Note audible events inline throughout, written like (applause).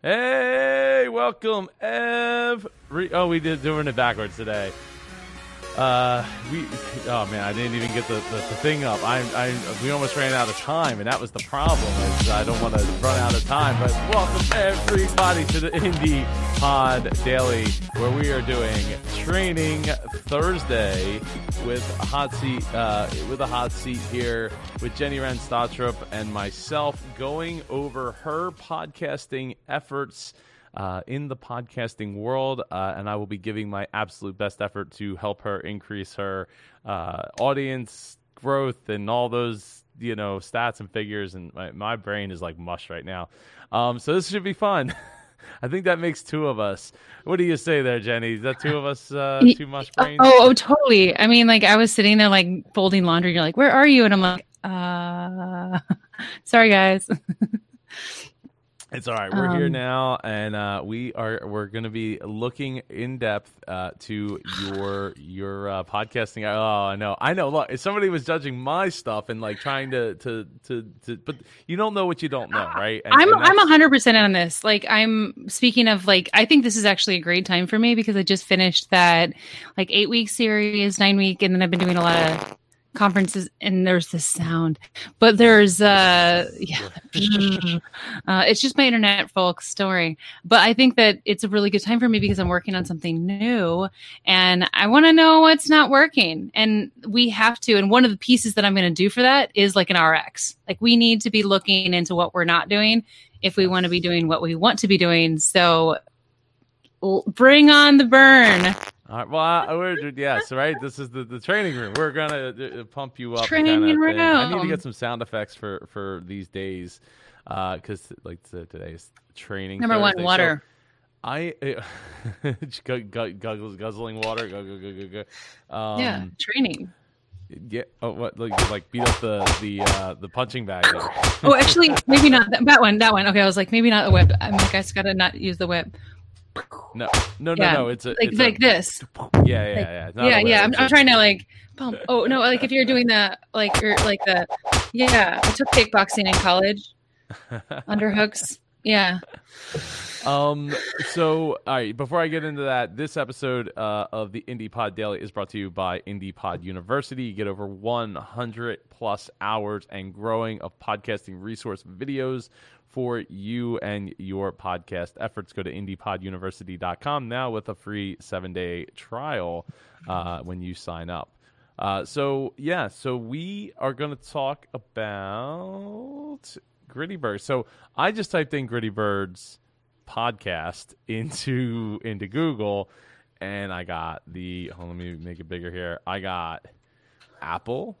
Hey, welcome every. Oh, we did doing it backwards today. Uh, we. Oh man, I didn't even get the, the, the thing up. I, I, we almost ran out of time, and that was the problem. Is I don't want to run out of time. But welcome everybody to the Indie Pod Daily, where we are doing training Thursday with a hot seat, uh, with a hot seat here with Jeni Wren Stottrup and myself, going over her podcasting efforts uh, in the podcasting world, uh, and I will be giving my absolute best effort to help her increase her uh, audience growth and all those you know stats and figures. And my, my brain is like mush right now, um, so this should be fun. (laughs) I think that makes two of us. What do you say there, Jeni? Is that two of us uh, too much brains? Oh, oh, totally. I mean, like I was sitting there like folding laundry. You're like, "Where are you?" And I'm like, "Uh, (laughs) sorry, guys." (laughs) It's all right. We're um, here now, and uh, we are we're going to be looking in depth uh, to your your uh, podcasting. Oh, I know, I know. Look, if somebody was judging my stuff and like trying to to to, to but you don't know what you don't know, right? And, I'm and I'm hundred percent on this. Like, I'm speaking of like, I think this is actually a great time for me because I just finished that like eight week series, nine week, and then I've been doing a lot of conferences and there's the sound but there's uh yeah. (laughs) Uh, it's just my internet folks story. But i think that it's a really good time for me because i'm working on something new and i want to know what's not working. And we have to. And one of the pieces that i'm going to do for that is like an rx like we need to be looking into what we're not doing if we want to be doing what we want to be doing. So bring on the burn all right, well, I, we're, yes, right. This is the, the training room. We're gonna uh, pump you up. Training room. I need to get some sound effects for for these days, because uh, like today's training. Number Thursday. one, water. So I (laughs) uh, guzzles guzzling water. Go, go, go, go, go. Um, yeah, training. Yeah. Oh, what? Like, like beat up the the uh, the punching bag. Oh, actually, (laughs) maybe not that, that one. That one. Okay, I was like, maybe not the whip. I'm like, I just gotta not use the whip. No, no, no, yeah. no. It's a, like it's like a, this. Yeah, yeah, yeah. Yeah, yeah. I'm, I'm trying to like pump. Oh no, like if you're doing the like or like the yeah. I took kickboxing in college. (laughs) Underhooks. Yeah. Um. So, all right. Before I get into that, this episode uh, of the Indie Pod Daily is brought to you by Indie Pod University. You get over 100 plus hours and growing of podcasting resource videos for you and your podcast efforts. Go to indiepoduniversity.com now with a free seven day trial uh, when you sign up. Uh, so, yeah, so we are going to talk about Gritty Birds. So I just typed in Gritty Birds podcast into into Google and I got the hold let me make it bigger here. I got Apple,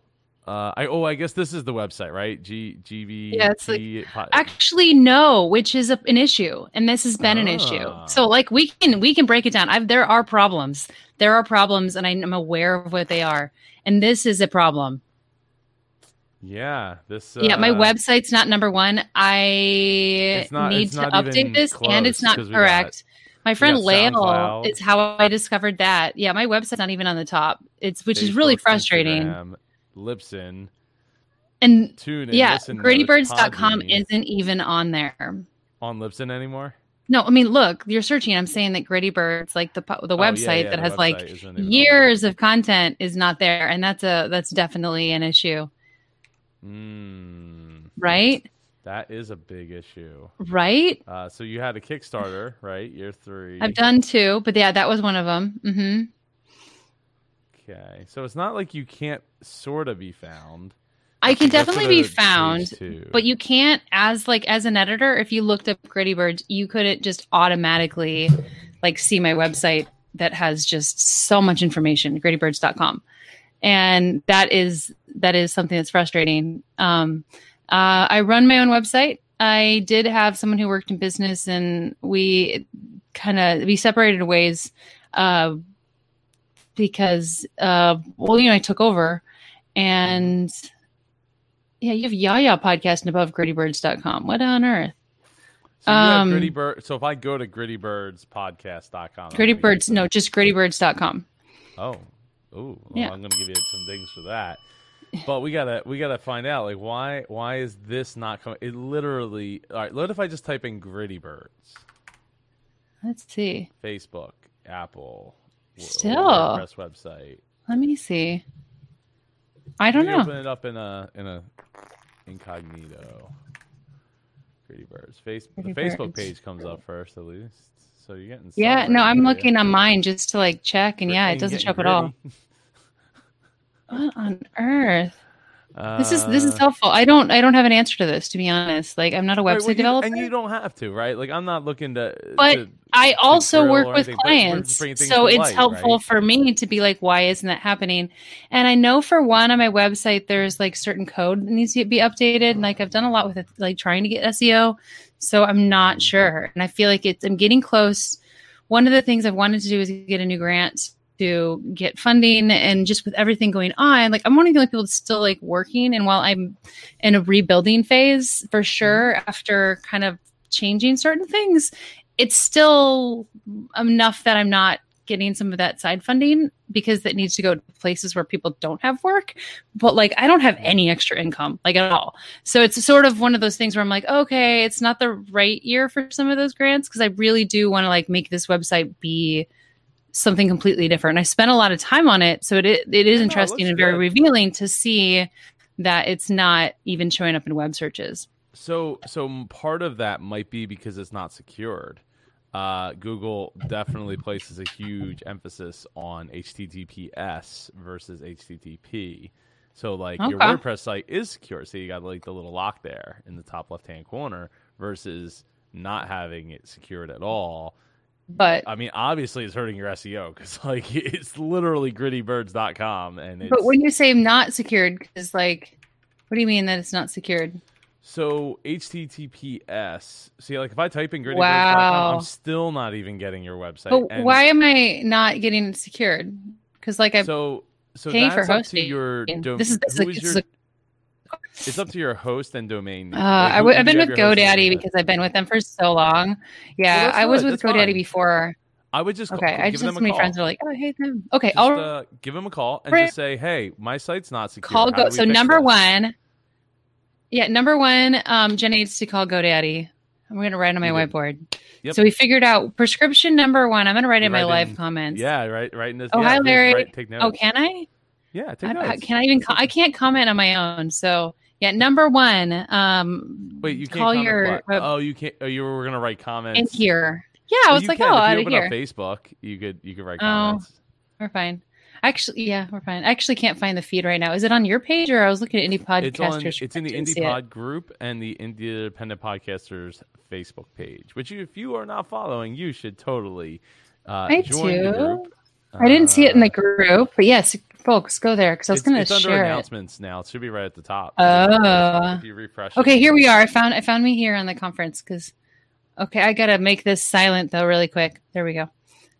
uh, I oh I guess this is the website right? G G V yeah it's like, actually no which is a, an issue and this has been an issue. Ah. so like we can we can break it down. I've, there are problems. There are problems and I'm aware of what they are. And this is a problem. Yeah this uh, yeah my website's not number one. I not, need to update this and it's not correct. My friend Lael is how I discovered that. Yeah my website's not even on the top. It's which Facebook, is really frustrating. Instagram Libsyn. And tune yeah, grittybirds.com isn't even on there. On Libsyn anymore? No, I mean, look, you're searching. I'm saying that Gritty Birds, like the the oh, website yeah, yeah, that has website like years of content, is not there, and that's a that's definitely an issue. Mm. Right. That is a big issue. Right. Uh, so you had a Kickstarter, right? Year three. I've done two, but yeah, that was one of them. Mm-hmm. Okay, so it's not like you can't sort of be found. I can definitely be found, but you can't as like as an editor. If you looked up Gritty Birds, you couldn't just automatically like see my website that has just so much information. GrittyBirds.com, and that is that is something that's frustrating. Um, uh, I run my own website. I did have someone who worked in business, and we kind of we separated ways. Uh, because uh, well, you know, I took over, and yeah, you have Yaya podcast and above grittybirds.com. What on earth? So um, Gritty Bird. So if I go to grittybirdspodcast.com, Gritty Birds, no, just grittybirds.com. Oh, oh, well, yeah. I'm going to give you some things for that. but we gotta we gotta find out like why why is this not coming? It literally. All right, what if I just type in Gritty Birds, Let's see. Facebook, Apple, Still. WordPress website. Let me see. I don't me know. Open it up in a in a incognito. Gritty Birds. Face Gritty the Facebook Birds. page comes up first at least. So you're getting Yeah, no, I'm looking on mine just to like check, and yeah, it doesn't show up at all. What on earth? This is this is Uh, helpful. I don't I don't have an answer to this to be honest. Like I'm not a right, website well, you- developer. and you don't have to, right? Like I'm not looking to. But to- I also work with anything, but we're just clients, so it's light, helpful right? for me to be like, why isn't that happening? And I know for one on my website, there's like certain code that needs to be updated. And like I've done a lot with it, like trying to get SEO, so I'm Mm-hmm. not sure. And I feel like it's I'm getting close. One of the things I've wanted to do is get a new grant to get funding, and just with everything going on, like I'm one of the only people that's still like working. And while I'm in a rebuilding phase for sure, after kind of changing certain things, it's still enough that I'm not getting some of that side funding because that needs to go to places where people don't have work. But like, I don't have any extra income, like at all. So it's sort of one of those things where I'm like, okay, it's not the right year for some of those grants because I really do want to like make this website be something completely different. And I spent a lot of time on it, so it it is Yeah, no, it interesting looks and very good. revealing to see that it's not even showing up in web searches. So, so part of that might be because it's not secured. Uh, Google definitely places a huge emphasis on HTTPS versus HTTP. So, like your WordPress site is secure, so you got like the little lock there in the top left-hand corner, versus not having it secured at all. But I mean, obviously, it's hurting your SEO because (laughs) like it's literally grittybirds.com, and it's but when you say not secured, because like, what do you mean that it's not secured? So HTTPS. See, like if I type in grittybirds.com, Wow. I'm still not even getting your website. But And why am I not getting it secured? Because like I So, so pay that's for hosting. your. Dom- this is this is, like, is this is your- it's up to your host and domain. Uh, Like, I w- I've been with have your hosting GoDaddy because I've been with them for so long. Yeah, that's I was good, with that's GoDaddy fine. before. I would just Okay, call, I give just have so many call. friends who are like, oh, I hate them. Okay, Just, I'll uh, give them a call and Right. just say, "Hey, my site's not secure." call How Go. So number this?" one, yeah, number one, um, Jen needs to call GoDaddy. I'm going to write on my whiteboard. Yep. So we figured out prescription number one. I'm going to write You in my live comments. Yeah, right, right. In this, Oh, yeah, hi, Larry. write-. Oh, can I? Yeah, take I- I- can I even? Co- I can't comment on my own. So yeah, number one. Um, Wait, you can't call your uh, Oh, you can't. Oh, you were gonna write comments in here. Yeah, I was you like, can. oh, if out you of open here. up Facebook, you could you could write comments. Oh. comments. We're fine. Actually, yeah, we're fine. I actually can't find the feed right now. Is it on your page or I was looking at indie podcasters? It's on. It's in the Indie see it. Pod group and the Independent Podcasters Facebook page. Which, you, if you are not following, you should totally uh, I join the group. I didn't see it in Uh, the group, but yes, folks, go there because I was going to share it. announcements now. It should be right at the top. Oh. if you refresh. it. Okay, here we are. I found I found me here on the conference because okay, I gotta make this silent though really quick. There we go.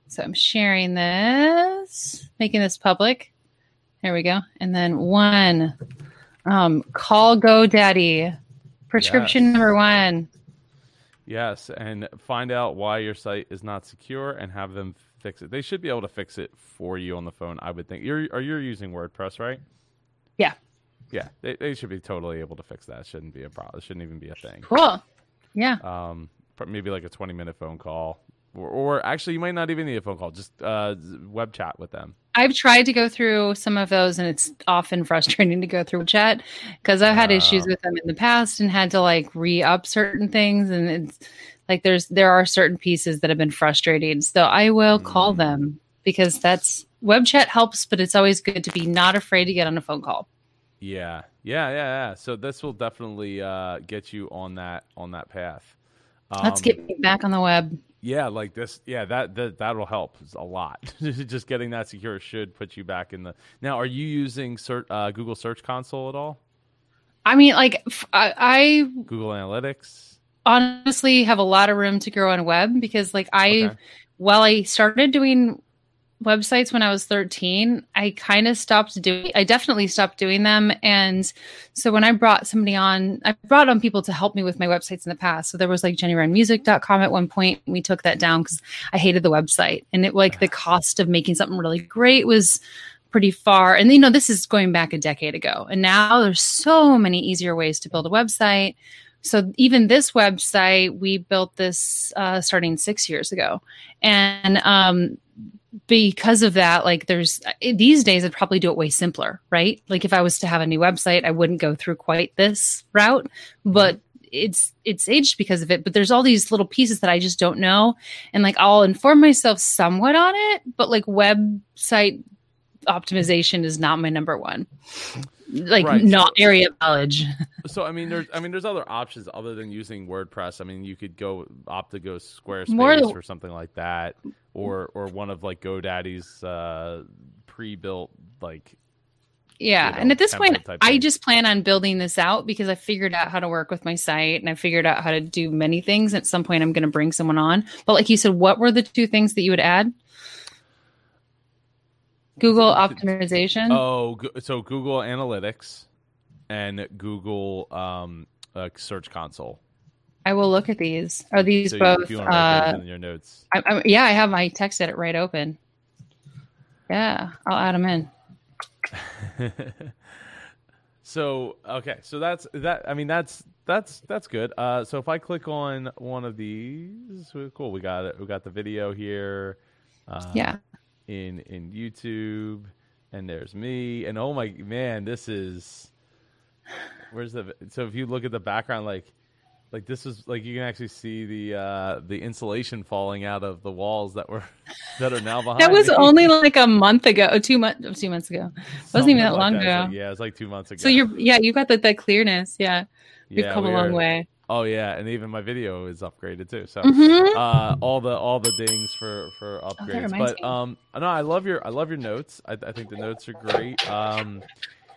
So I'm sharing this, making this public. There we go. And then one, um, call GoDaddy, prescription Yes. number one. Yes, and find out why your site is not secure and have them fix it. They should be able to fix it for you on the phone. I would think. You're are you using WordPress, right? Yeah. Yeah, they, they should be totally able to fix that. It shouldn't be a problem. It shouldn't even be a thing. Cool. Yeah. um, maybe like a 20 minute phone call or, or actually you might not even need a phone call just uh, web chat with them I've tried to go through some of those, and it's often (laughs) frustrating to go through chat because I've had issues with them in the past and had to like re up certain things, and it's like there's there are certain pieces that have been frustrating. So I will call Mm. them because that's web chat helps, but it's always good to be not afraid to get on a phone call. yeah yeah yeah yeah so this will definitely uh, get you on that on that path Let's Um, get me back on the web. yeah like this yeah that, that that'll help a lot (laughs) just getting that secure should put you back in the now are you using search, uh, google search console at all I mean, like f- I, I google analytics honestly have a lot of room to grow on web because like I Okay. while I started doing websites when I was 13, I kind of stopped doing I definitely stopped doing them and so when I brought somebody on I brought on people to help me with my websites in the past. So there was like jeniwrenmusic.com at one point we took that down cuz I hated the website and it like the cost of making something really great was pretty far. And you know, this is going back a decade ago. And now there's so many easier ways to build a website. So even this website, we built this uh, starting six years ago, and um, because of that, like there's these days, I'd probably do it way simpler, right? Like if I was to have a new website, I wouldn't go through quite this route, but it's it's aged because of it. But there's all these little pieces that i just don't know. And like i'll inform myself somewhat on it. But like website optimization is not my number one like Right. not area of knowledge (laughs) So I mean, there's I mean, there's other options other than using WordPress. I mean, you could go opt to go Squarespace More or something like that, or or one of like GoDaddy's uh, pre-built like. Yeah. you know, and at this point, I thing. just plan on building this out because I figured out how to work with my site and I figured out how to do many things. At some point, I'm going to bring someone on. But like you said, what were the two things that you would add? Google optimization. Oh, so Google Analytics and Google um, uh, Search Console. I will look at these. Are these So both? you write Uh, in your notes. I, I, yeah, I have my text edit right open. Yeah, I'll add them in. (laughs) so okay, so that's that. I mean, that's that's that's good. Uh, so if I click on one of these, cool. We got it. We got the video here. Uh, Yeah. In in YouTube, and there's me, and oh my man, this is where's the so if you look at the background, like like this is like you can actually see the uh the insulation falling out of the walls that were (laughs) that are now behind. That was me. only like a month ago, oh, two months, two months ago. It Wasn't even that like long It's like- ago. yeah, it's like two months ago. So you're, yeah, you got the, the clearness. Yeah, we've Yeah, come a we long are- way. Oh yeah, and even my video is upgraded too. So Mhm. uh, all the all the dings for for Oh, upgrades. reminds but um, no, I love your I love your notes. I, I think the notes are great. Um,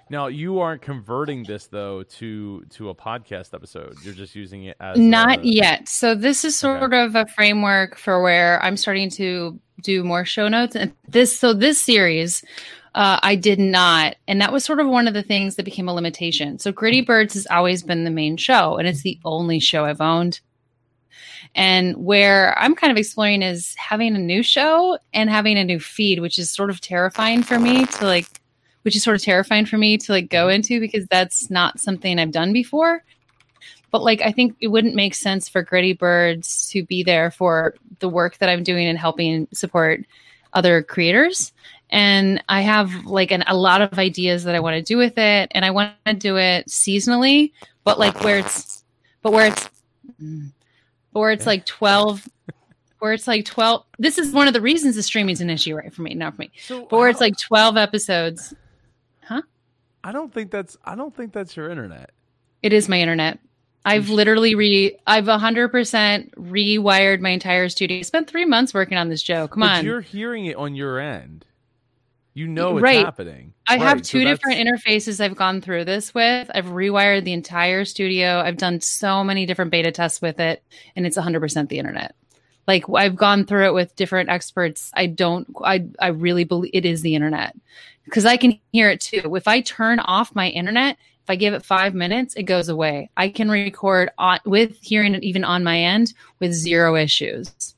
now you aren't converting this though to to a podcast episode. You're just using it as Not a, yet. So this is Okay. sort of a framework for where I'm starting to do more show notes. And this, so this series, uh, I did not, and that was sort of one of the things that became a limitation. So Gritty Birds has always been the main show, and it's the only show I've owned. And where I'm kind of exploring is having a new show and having a new feed, which is sort of terrifying for me to like, which is sort of terrifying for me to like go into because that's not something I've done before but like I think it wouldn't make sense for Gritty Birds to be there for the work that I'm doing and helping support other creators. And I have like an, a lot of ideas that I want to do with it, and I want to do it seasonally, but like where it's, but where it's, mm, but where it's like twelve, where it's like twelve. This is one of the reasons the streaming is an issue, right? For me, not for me, So but where it's like twelve episodes. Huh? I don't think that's I don't think that's your internet. It is my internet. I've literally re I've 100% rewired my entire studio. I spent 3 months working on this show. Come but on. you're hearing it on your end. You know it's Right. happening. I have Right, so two that's- different interfaces I've gone through this with. I've rewired the entire studio. I've done so many different beta tests with it and it's 100% the internet. Like I've gone through it with different experts. I don't I I really believe it is the internet. Cuz I can hear it too. If I turn off my internet, if I give it 5 minutes, it goes away. I can record on, with hearing it even on my end with zero issues.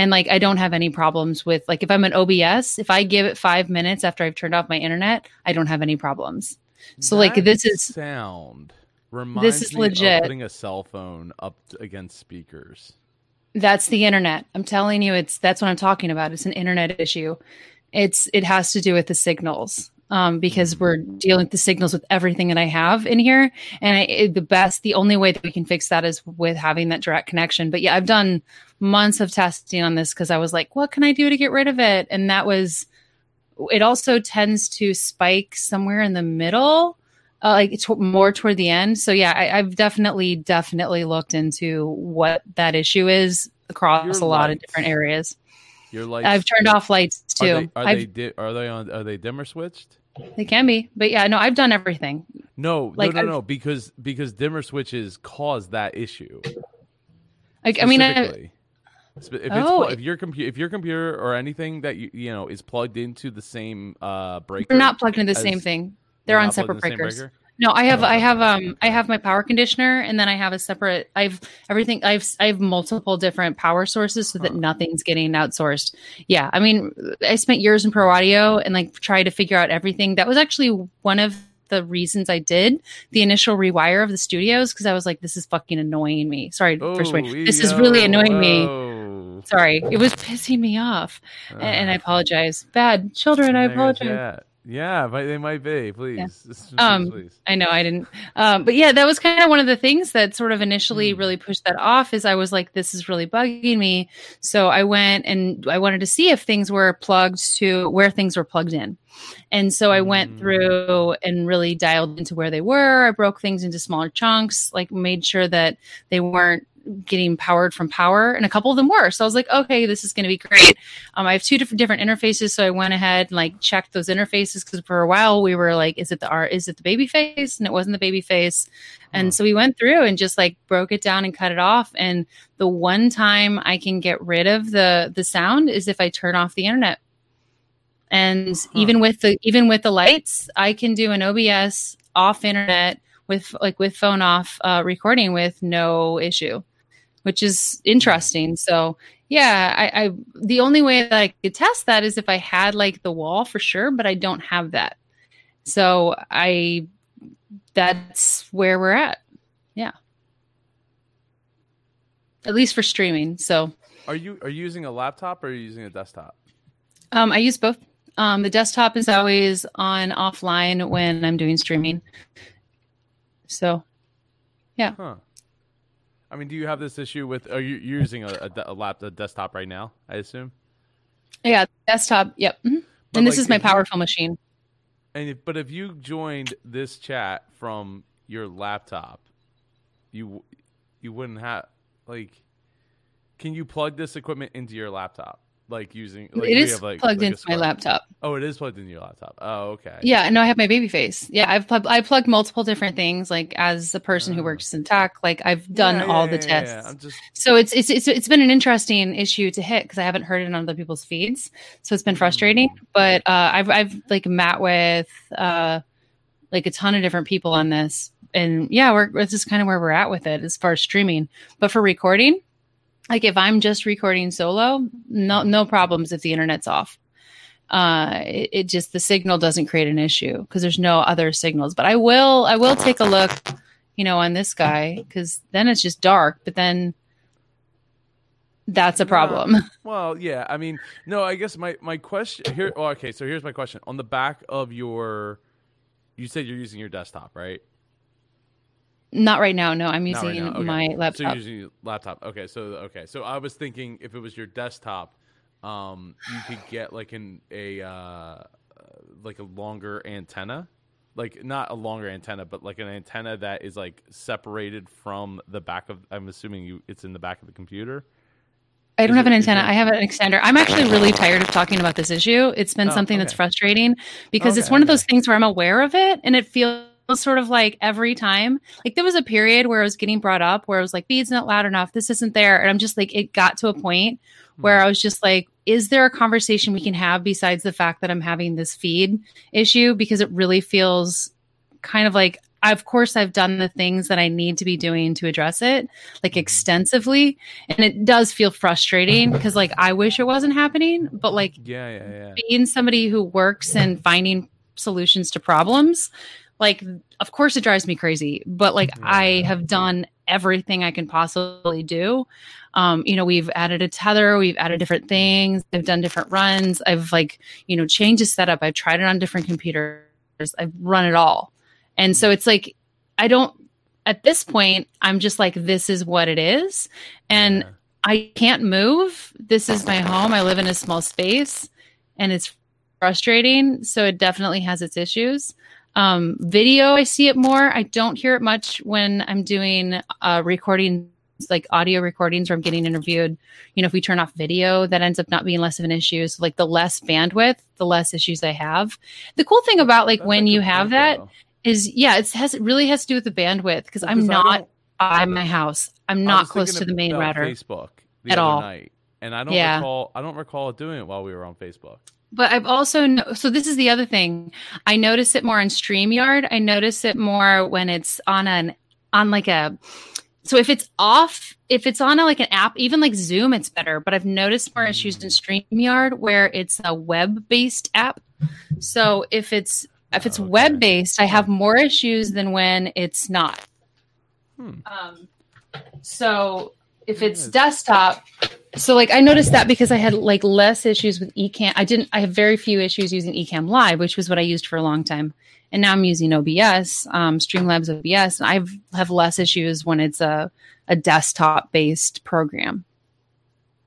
And like I don't have any problems with like if I'm an OBS, if I give it 5 minutes after I've turned off my internet, I don't have any problems. So like this is sound reminds is me legit. putting a cell phone up against speakers. That's the internet. I'm telling you, it's that's what I'm talking about. It's an internet issue. It's it has to do with the signals um, because we're dealing with the signals with everything that I have in here, and I, the best, the only way that we can fix that is with having that direct connection. But yeah, I've done months of testing on this because I was like, what can I do to get rid of it? And that was. It also tends to spike somewhere in the middle, uh, like to, more toward the end. So yeah, I, I've definitely, definitely looked into what that issue is across Your a lot of different areas. Your lights. I've turned off lights Are too. they are they, di- are they on are they dimmer switched? they can be, but yeah, no, I've done everything. No, Like, no, no, I've- no, because because dimmer switches cause that issue. Like, I mean, I, if, it's Oh. if your computer if your computer or anything that you you know is plugged into the same uh breaker, they're not plugged into the same thing. they're They're on separate into the same breakers. breaker? No, I have I have um I have my power conditioner and then I have a separate I've everything I've I have multiple different power sources so that Huh. nothing's getting outsourced. Yeah, I mean I spent years in pro audio and like tried to figure out everything. That was actually one of the reasons I did the initial rewire of the studios because I was like this is fucking annoying me. Sorry for swearing. Oh, This is really annoying me. Sorry. It was pissing me off. And, and I Uh, apologize. Bad children, I apologize. that. Yeah, but they might be. Please, Just- Um, please. I know I didn't. Um, but yeah, that was kind of one of the things that sort of initially Hmm. really pushed that off is I was like, this is really bugging me. So I went and I wanted to see if things were plugged to where things were plugged in. And so I went Hmm. through and really dialed into where they were. I broke things into smaller chunks, like made sure that they weren't getting powered from power and a couple of them were. So i was like okay this is going to be great. Um, i have two different different interfaces so i went ahead and like checked those interfaces because for a while we were like is it the r is it the Babyface? And it wasn't the Babyface. And so we went through and just like broke it down and cut it off. And the one time i can get rid of the the sound is if i turn off the internet. And even with the even with the lights i can do an obs off internet with like with phone off uh, recording with no issue which is interesting. So yeah I, I the only way that i could test that is if i had like the wall for sure but i don't have that. So i that's where we're at. Yeah. At least for streaming so. Are you are you using a laptop or are you using a desktop? um, i use both. Um, the desktop is always on offline when i'm doing streaming. So yeah. Huh. I mean, do you have this issue with? Are you using a, a, a lap a desktop right now? I assume. yeah desktop yep mhm. But, and this like, is my powerful machine And if, but if you joined this chat from your laptop, you you wouldn't have like. Can you plug this equipment into your laptop? Like using like, it we is have, like- plugged like into my laptop Oh, it is plugged into your laptop. Oh, okay. Yeah, no, I have my Babyface. Yeah, I've plugged I plugged multiple different things. Like as a person who Oh. works in tech, like I've done Yeah, all yeah, the yeah, yeah, tests. I'm just So it's it's it's it's been an interesting issue to hit because I haven't heard it on other people's feeds. So it's been frustrating. Mm. But uh, I've I've like met with uh, like a ton of different people on this, and yeah, we're this is kind of where we're at with it as far as streaming. But for recording, like if I'm just recording solo, no no problems if the internet's off uh it, it just the signal doesn't create an issue because there's no other signals but i will i will take a look you know on this guy because then it's just dark but then that's a problem (laughs) Well, yeah. I mean, no. I guess my my question here. Well, okay. So here's my question. On the back of your, you said you're using your desktop, right? Not right now no i'm Not right using okay. my So laptop you're using your laptop. Okay. So okay. So I was thinking if it was your desktop, um, you could get like an a uh, like a longer antenna, like not a longer antenna, but like an antenna that is like separated from the back of. I'm assuming you it's in the back of the computer. I don't have an antenna. I have an extender. I'm actually really tired of talking about this issue. It's been Oh, something that's frustrating because it's Okay, one of those things where I'm aware of it and it feels sort of like every time. Like there was a period where I was getting brought up where I was like, feed's not loud enough. This isn't there. And I'm just like, it got to a point where Hmm. I was just like, is there a conversation we can have besides the fact that I'm having this feed issue? Because it really feels kind of like, of course, I've done the things that I need to be doing to address it, like extensively. And it does feel frustrating (laughs) because, like, I wish it wasn't happening, but like, Yeah, yeah, yeah. being somebody who works and finding solutions to problems, like, of course, it drives me crazy. But like, I have done everything I can possibly do. Um, you know, we've added a tether, we've added different things, I've done different runs, I've like, you know, changed the setup, I've tried it on different computers, I've run it all. And so it's like, I don't, at this point, I'm just like, this is what it is. And Yeah. I can't move. This is my home. I live in a small space and it's frustrating. So it definitely has its issues. Um, video, I see it more. I don't hear it much when I'm doing uh, recordings, like audio recordings where I'm getting interviewed. You know, if we turn off video, that ends up not being less of an issue. So, like, the less bandwidth, the less issues I have. The cool thing about like That's when you have that though. is, yeah, it has it really has to do with the bandwidth because I'm not by my house. I'm not close to the main router. Facebook at all. night, and I don't Yeah. recall. I don't recall doing it while we were on Facebook. But I've also no- so this is the other thing. I notice it more on StreamYard. I notice it more when it's on an on like a so if it's off, if it's on a, like an app, even like Zoom, it's better. But I've noticed more issues in StreamYard where it's a web based app. So if it's if it's Okay. web based, I have more issues than when it's not. Hmm. Um, so if it's desktop, so like I noticed that because I had like less issues with eCam. I didn't. I have very few issues using eCam Live, which was what I used for a long time. And now I'm using OBS, um, Streamlabs OBS, and I have less issues when it's a a desktop based program.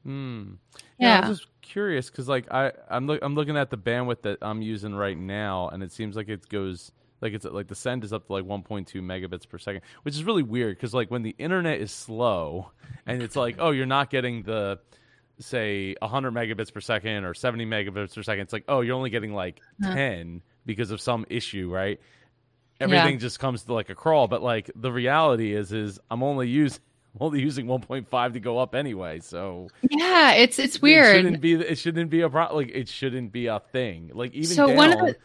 Hmm. Yeah, I'm just curious because like I I'm look I'm looking at the bandwidth that I'm using right now, and it seems like it goes like it's like the send is up to like 1.2 megabits per second, which is really weird because like when the internet is slow and it's like oh you're not getting the say 100 megabits per second or 70 megabits per second, it's like oh you're only getting like Huh. 10 because of some issue, right? Everything just comes to like a crawl, but like the reality is is I'm only using (laughs) only using 1.5 to go up anyway, so Yeah, it's it's weird. it shouldn't be. It shouldn't be a pro- like. It shouldn't be a thing. Like even So one of the-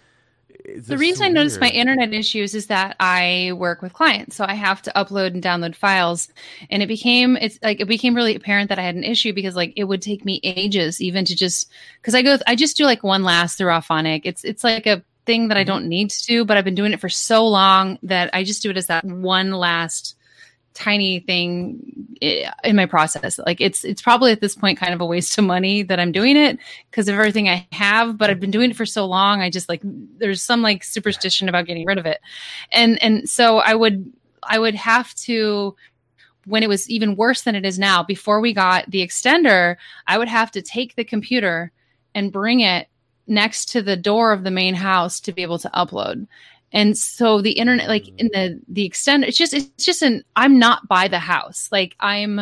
the reason I noticed my internet issues is that I work with clients, so I have to upload and download files, and it became it's like it became really apparent that I had an issue because like it would take me ages even to just because I go I just do like one last through Auphonic. It's it's like a thing that I Mhm. don't need to do, but I've been doing it for so long that I just do it as that one last tiny thing eh, in my process. Like it's it's probably at this point kind of a waste of money that I'm doing it because of everything I have, but I've been doing it for so long. I just like there's some like superstition about getting rid of it. And and so I would I would have to when it was even worse than it is now, before we got the extender, I would have to take the computer and bring it next to the door of the main house to be able to upload. And so the internet, like in the the extent it's just it's just an I'm not by the house. Like I'm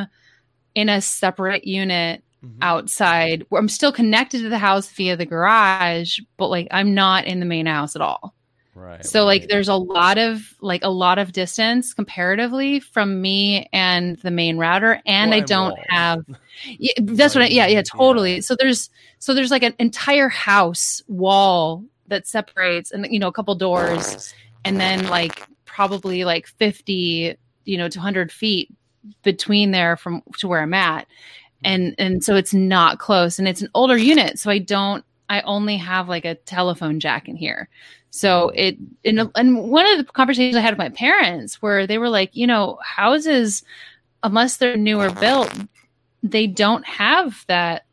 in a separate unit Mhm. outside where I'm still connected to the house via the garage, but like I'm not in the main house at all. Right. So like there's a lot of like a lot of distance comparatively from me and the main router and Well, I don't have (laughs) yeah, that's what I, yeah yeah totally so there's so there's like an entire house wall that separates and you know a couple doors and then like probably like 50 you know to 100 feet between there from to where i'm at. And and so it's not close and it's an older unit so i don't i only have like a telephone jack in here. So it and, and one of the conversations i had with my parents where they were like you know houses unless they're newer built they don't have that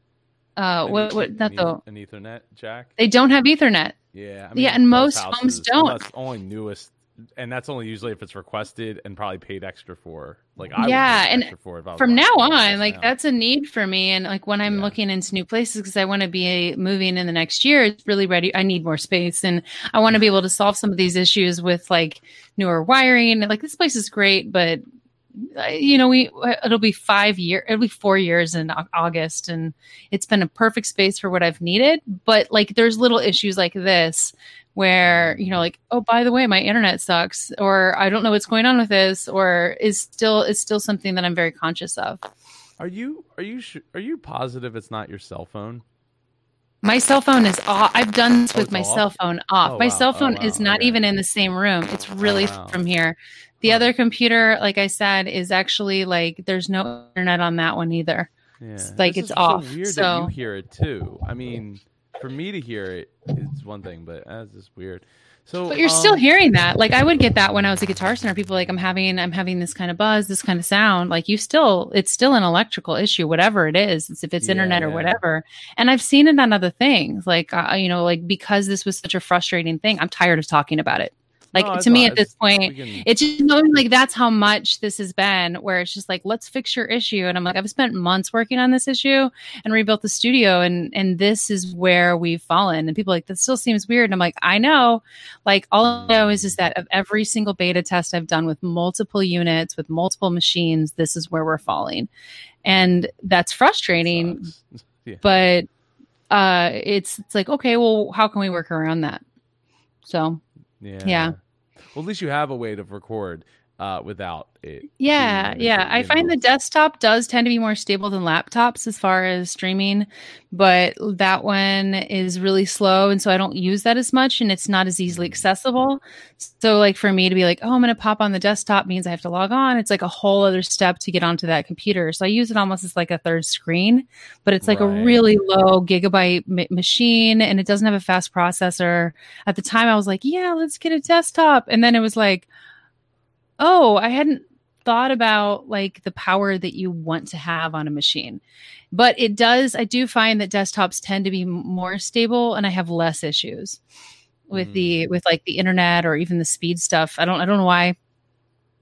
uh what what not the e- an Ethernet jack. they don't have ethernet Yeah. I Yeah, and most homes don't. That's only newest, and that's only usually if it's requested and probably paid extra for. Like I Yeah, and extra for if I was from now on like now. that's a need for me and like when i'm Yeah. looking into new places because i want to be moving in the next year it's really ready i need more space and i want to be able to solve some of these issues with like newer wiring like this place is great but Uh, you know we uh, it'll be five year it'll be four years in august and it's been a perfect space for what i've needed but like there's little issues like this where you know like oh by the way my internet sucks or i don't know what's going on with this or is still is still something that i'm very conscious of Are you are you sh- are you positive it's not your cell phone? my cell phone is off i've done this Oh, with it's my off? cell phone off Oh, my wow. cell Oh, phone wow. is not Okay. even in the same room it's really oh, wow. from here the Huh. other computer like i said is actually like there's no internet on that one either Yeah. like, This it's is off, So weird that so- you hear it too. I mean, for me to hear it, it's one thing, but that's just weird. So, but you're still um, hearing that like i would get that when i was a guitar center people like i'm having i'm having this kind of buzz this kind of sound like you still it's still an electrical issue whatever it is it's if it's Yeah, internet or yeah. whatever and i've seen it on other things like uh, you know like because this was such a frustrating thing i'm tired of talking about it like No, to me at this point can- it's just knowing like that's how much this has been where it's just like let's fix your issue. And i'm like i've spent months working on this issue and rebuilt the studio and and this is where we've fallen. And people are like that still seems weird. And i'm like i know. Like all i know is is that of every single beta test i've done with multiple units with multiple machines this is where we're falling. And that's frustrating (laughs) yeah. but uh it's it's like okay well how can we work around that? So Yeah. Yeah. Well, at least you have a way to record. Uh, without it. Yeah, yeah. I find the desktop does tend to be more stable than laptops as far as streaming, but that one is really slow. And so I don't use that as much and it's not as easily accessible. So, like, for me to be like, oh, I'm going to pop on the desktop means I have to log on. It's like a whole other step to get onto that computer. So I use it almost as like a third screen, but it's like Right. a really low gigabyte ma- machine and it doesn't have a fast processor. At the time, I was like, yeah, let's get a desktop. And then it was like, oh, I hadn't thought about like the power that you want to have on a machine. But it does, I do find that desktops tend to be more stable and I have less issues with the with like the internet or even the speed stuff. I don't I don't know why.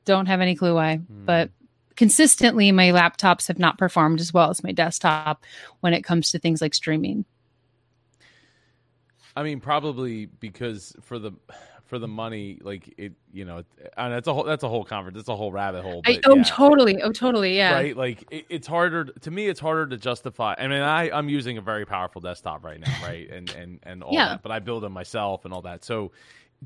Don't have any clue why. Hmm. But consistently my laptops have not performed as well as my desktop when it comes to things like streaming. I mean, probably because for the for the money, like it, you know, and that's a whole that's a whole conference. It's a whole rabbit hole. I, oh yeah. totally. Oh totally. Yeah. right like it, it's harder to me it's harder to justify i mean i i'm using a very powerful desktop right now right and and and all Yeah. that but i build them myself and all that so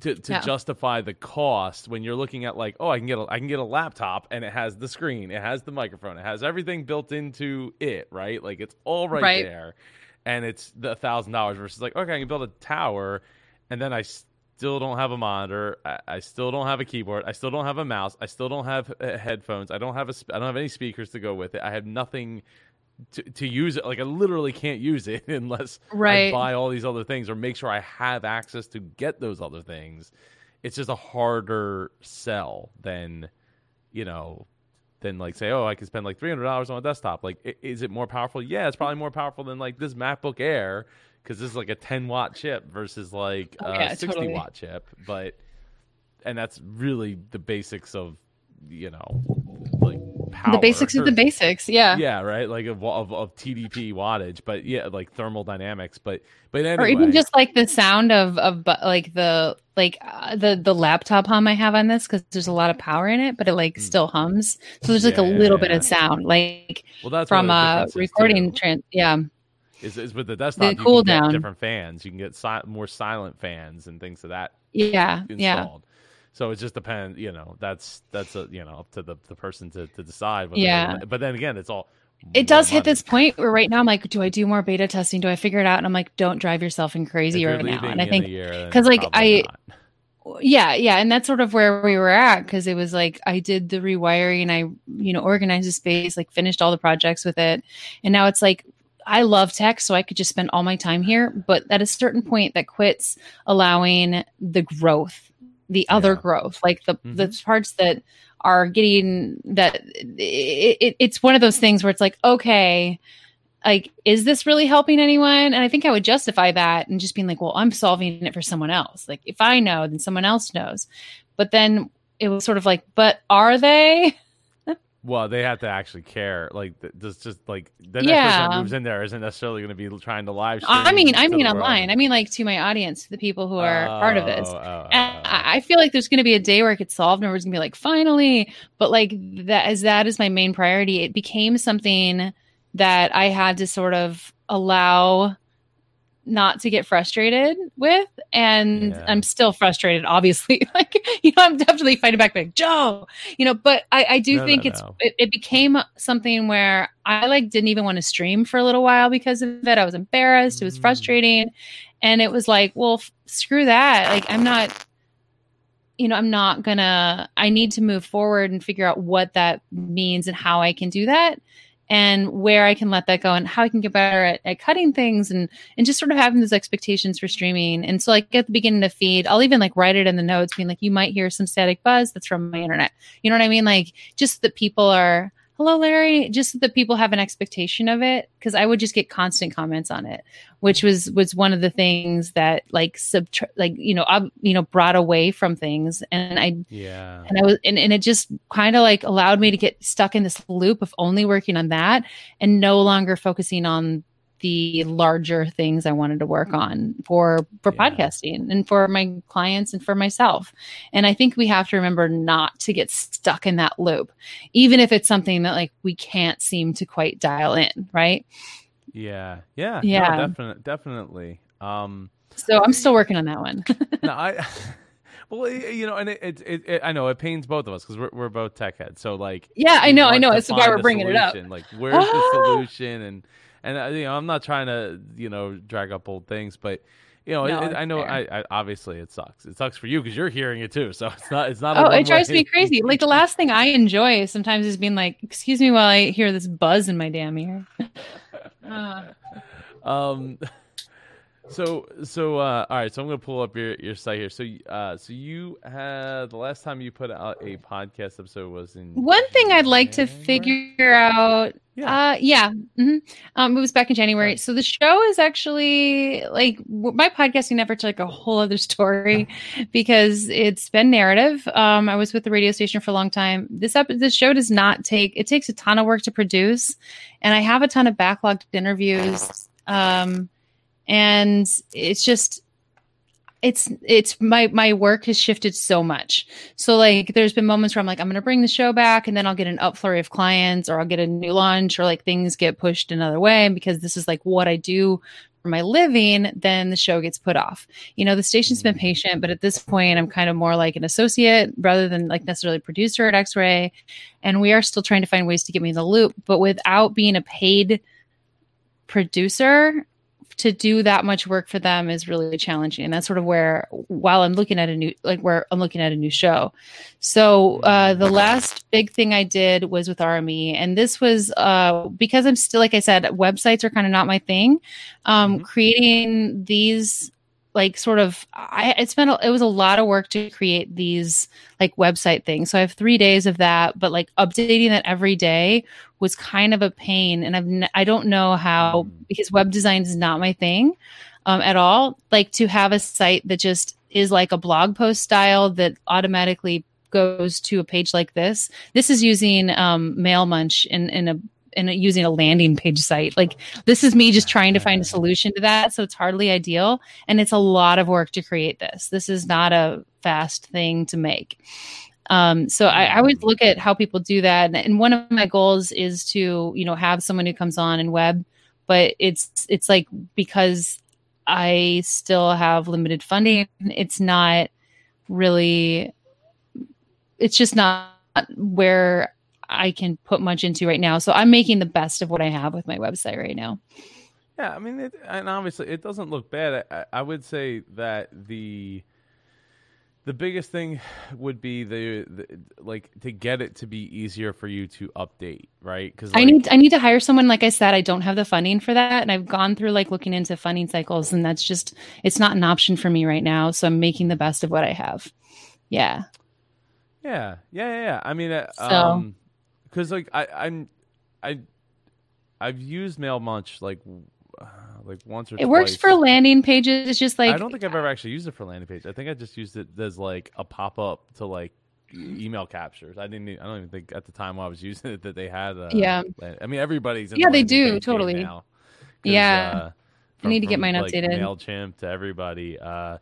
to, to Yeah. justify the cost when you're looking at like oh i can get a i can get a laptop and it has the screen it has the microphone it has everything built into it right like it's all right, Right. there and it's the thousand dollars versus like okay i can build a tower and then i still don't have a monitor. I, I still don't have a keyboard. I still don't have a mouse. I still don't have uh, headphones. I don't have a sp- i don't have any speakers to go with it. I have nothing to, to use it. Like i literally can't use it (laughs) unless I buy all these other things or make sure i have access to get those other things. It's just a harder sell than you know than like say oh i can spend like $300 on a desktop. Like is it more powerful? Yeah it's probably more powerful than like this macbook air because this is like a 10 watt chip versus like Oh, a yeah, 60 totally. watt chip but and that's really the basics of you know like power the basics of the basics. Yeah. yeah right like of, of of tdp wattage but yeah like thermal dynamics but but anyway or even just like the sound of of like the like uh, the the laptop hum I have on this because there's a lot of power in it, but it like Mm. still hums. So there's like a little yeah, bit of sound, like well that's from one of the a differences, recording. too, Tran- yeah, is, is with the desktop you cool can get down. different fans you can get si- more silent fans and things of that yeah, yeah. so it just depends you know that's that's a you know up to the, the person to, to decide whether Yeah. but then again it's all It does hit this point where right now I'm like, do I do more beta testing? Do I figure it out? And I'm like, don't drive yourself in crazy right now. And I think a year, then 'cause, like, I- not. yeah yeah and that's sort of where we were at because it was like i did the rewiring i you know organized the space like finished all the projects with it and now it's like i love tech so i could just spend all my time here but at a certain point that quits allowing the growth the other Yeah. growth like the the mm-hmm. parts that are getting that it, it, it's one of those things where it's like okay like is this really helping anyone? And i think i would justify that and just being like well i'm solving it for someone else. Like if i know then someone else knows. But then it was sort of like but are they Well, they have to actually care. Like, just just like the next person Yeah. that moves in there isn't necessarily going to be trying to live stream. i mean i mean the world. online i mean like to my audience the people who are part of this Oh, oh, oh, And oh. I feel like there's going to be a day where it gets solved and everyone's going to be like, finally. But like that, as that is my main priority, it became something that I had to sort of allow not to get frustrated with. And Yeah. I'm still frustrated, obviously. (laughs) like, you know, I'm definitely fighting back, like, Joe, you know, but I, I do No, no, think it's, no. it, it became something where I like didn't even want to stream for a little while because of it. I was embarrassed. It was Mm. frustrating. And it was like, well, f- screw that. Like, I'm not, you know, I'm not gonna, I need to move forward and figure out what that means and how I can do that and where I can let that go and how I can get better at, at cutting things and, and just sort of having those expectations for streaming. And so like at the beginning of the feed, I'll even like write it in the notes being like, you might hear some static buzz that's from my internet. You know what I mean? Like just that people are, hello, Larry, just that people have an expectation of it. Cause I would just get constant comments on it, which was, was one of the things that like subtra- like, you know, I, you know, brought away from things. And I, yeah. and I was, and, and it just kind of like allowed me to get stuck in this loop of only working on that and no longer focusing on the larger things I wanted to work on for for Yeah. podcasting and for my clients and for myself. And I think we have to remember not to get stuck in that loop, even if it's something that like we can't seem to quite dial in, right? Yeah. Yeah. Yeah. No, definitely. Definitely. Um, So I'm still working on that one. (laughs) no, I. (laughs) well, you know, and it, it, it, it I know it pains both of us because we're we're both tech heads. So like, yeah, I know, I know. That's why we're bringing solution. it up. Like, where's the (gasps) solution? And and uh, you know, I'm not trying to you know drag up old things, but you know, no, it, I know. I, I, obviously it sucks. It sucks for you because you're hearing it too. So (laughs) it's not. It's not. Oh, it drives me crazy. Like the (laughs) last thing I enjoy sometimes is being like, "Excuse me," while I hear this buzz in my damn ear. uh. Um. (laughs) So so uh, all right. So I'm gonna pull up your, your site here. So uh, so you had the last time you put out a podcast episode was in one thing I'd like to figure out. Yeah, uh, yeah. Mm-hmm. Um, it was back in January. Right. So the show is actually like my podcasting effort to like a whole other story (laughs) because it's been narrative. Um, I was with the radio station for a long time. This up this show does not take it takes a ton of work to produce, and I have a ton of backlogged interviews. Um and it's just it's it's my my work has shifted so much. So like there's been moments where I'm like I'm going to bring the show back and then I'll get an upflurry of clients or I'll get a new launch or like things get pushed another way and because this is like what I do for my living, then the show gets put off. You know, the station's been mm-hmm. patient, but at this point I'm kind of more like an associate rather than like necessarily producer at X-Ray and we are still trying to find ways to get me in the loop, but without being a paid producer to do that much work for them is really challenging and that's sort of where while i'm looking at a new like where i'm looking at a new show so uh, the last big thing i did was with rme and this was uh, because i'm still like i said websites are kind of not my thing um, mm-hmm. creating these like sort of I it's been a, it was a lot of work to create these like website things. So I have 3 days of that, but like updating that every day was kind of a pain and I've n- I don't know how mm. because web design is not my thing um, at all. Like to have a site that just is like a blog post style that automatically goes to a page like this. This is using um, Mailmunch in, in a and using a landing page site. Like this is me just trying to find a solution to that. So it's hardly ideal. And it's a lot of work to create this. This is not a fast thing to make. Um, so I, I always look at how people do that. And, and one of my goals is to, you know, have someone who comes on in web, but it's, it's like because I still have limited funding, it's not really, it's just not where I can put much into right now. So I'm making the best of what I have with my website right now. Yeah, I mean, it, and obviously it doesn't look bad. I, I, would say that the the biggest thing would be the, the, like to get it to be easier for you to update, right? Because like, I need I need to hire someone. Like I said, I don't have the funding for that, and I've gone through like looking into funding cycles, and that's just it's not an option for me right now. So I'm making the best of what I have. Yeah. Yeah, yeah, yeah. yeah. I mean, uh, so, um, because like I I'm I I've used mail Mailmunch like like once or it twice. works for landing pages. It's just like I don't think I've ever actually used it for landing page. I think I just used it as like a pop up to like email captures. I didn't. I don't even think at the time while I was (laughs) using it that they had. Uh, yeah. I mean, everybody's. yeah, they do totally. Now yeah. Uh, from, I need to get mine like, updated. Mailchimp to everybody. Uh,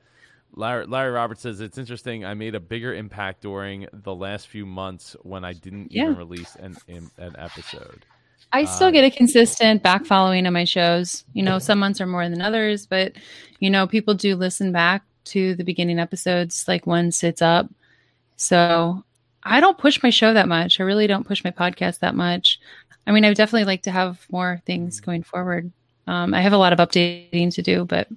Larry, Larry Roberts says it's interesting. I made a bigger impact during the last few months when I didn't yeah. even release an an episode. I still uh, get a consistent back following on my shows. You know, some months are more than others, but you know, people do listen back to the beginning episodes like once it's up. So I don't push my show that much. I really don't push my podcast that much. I mean, I would definitely like to have more things mm. going forward. Um, I have a lot of updating to do, but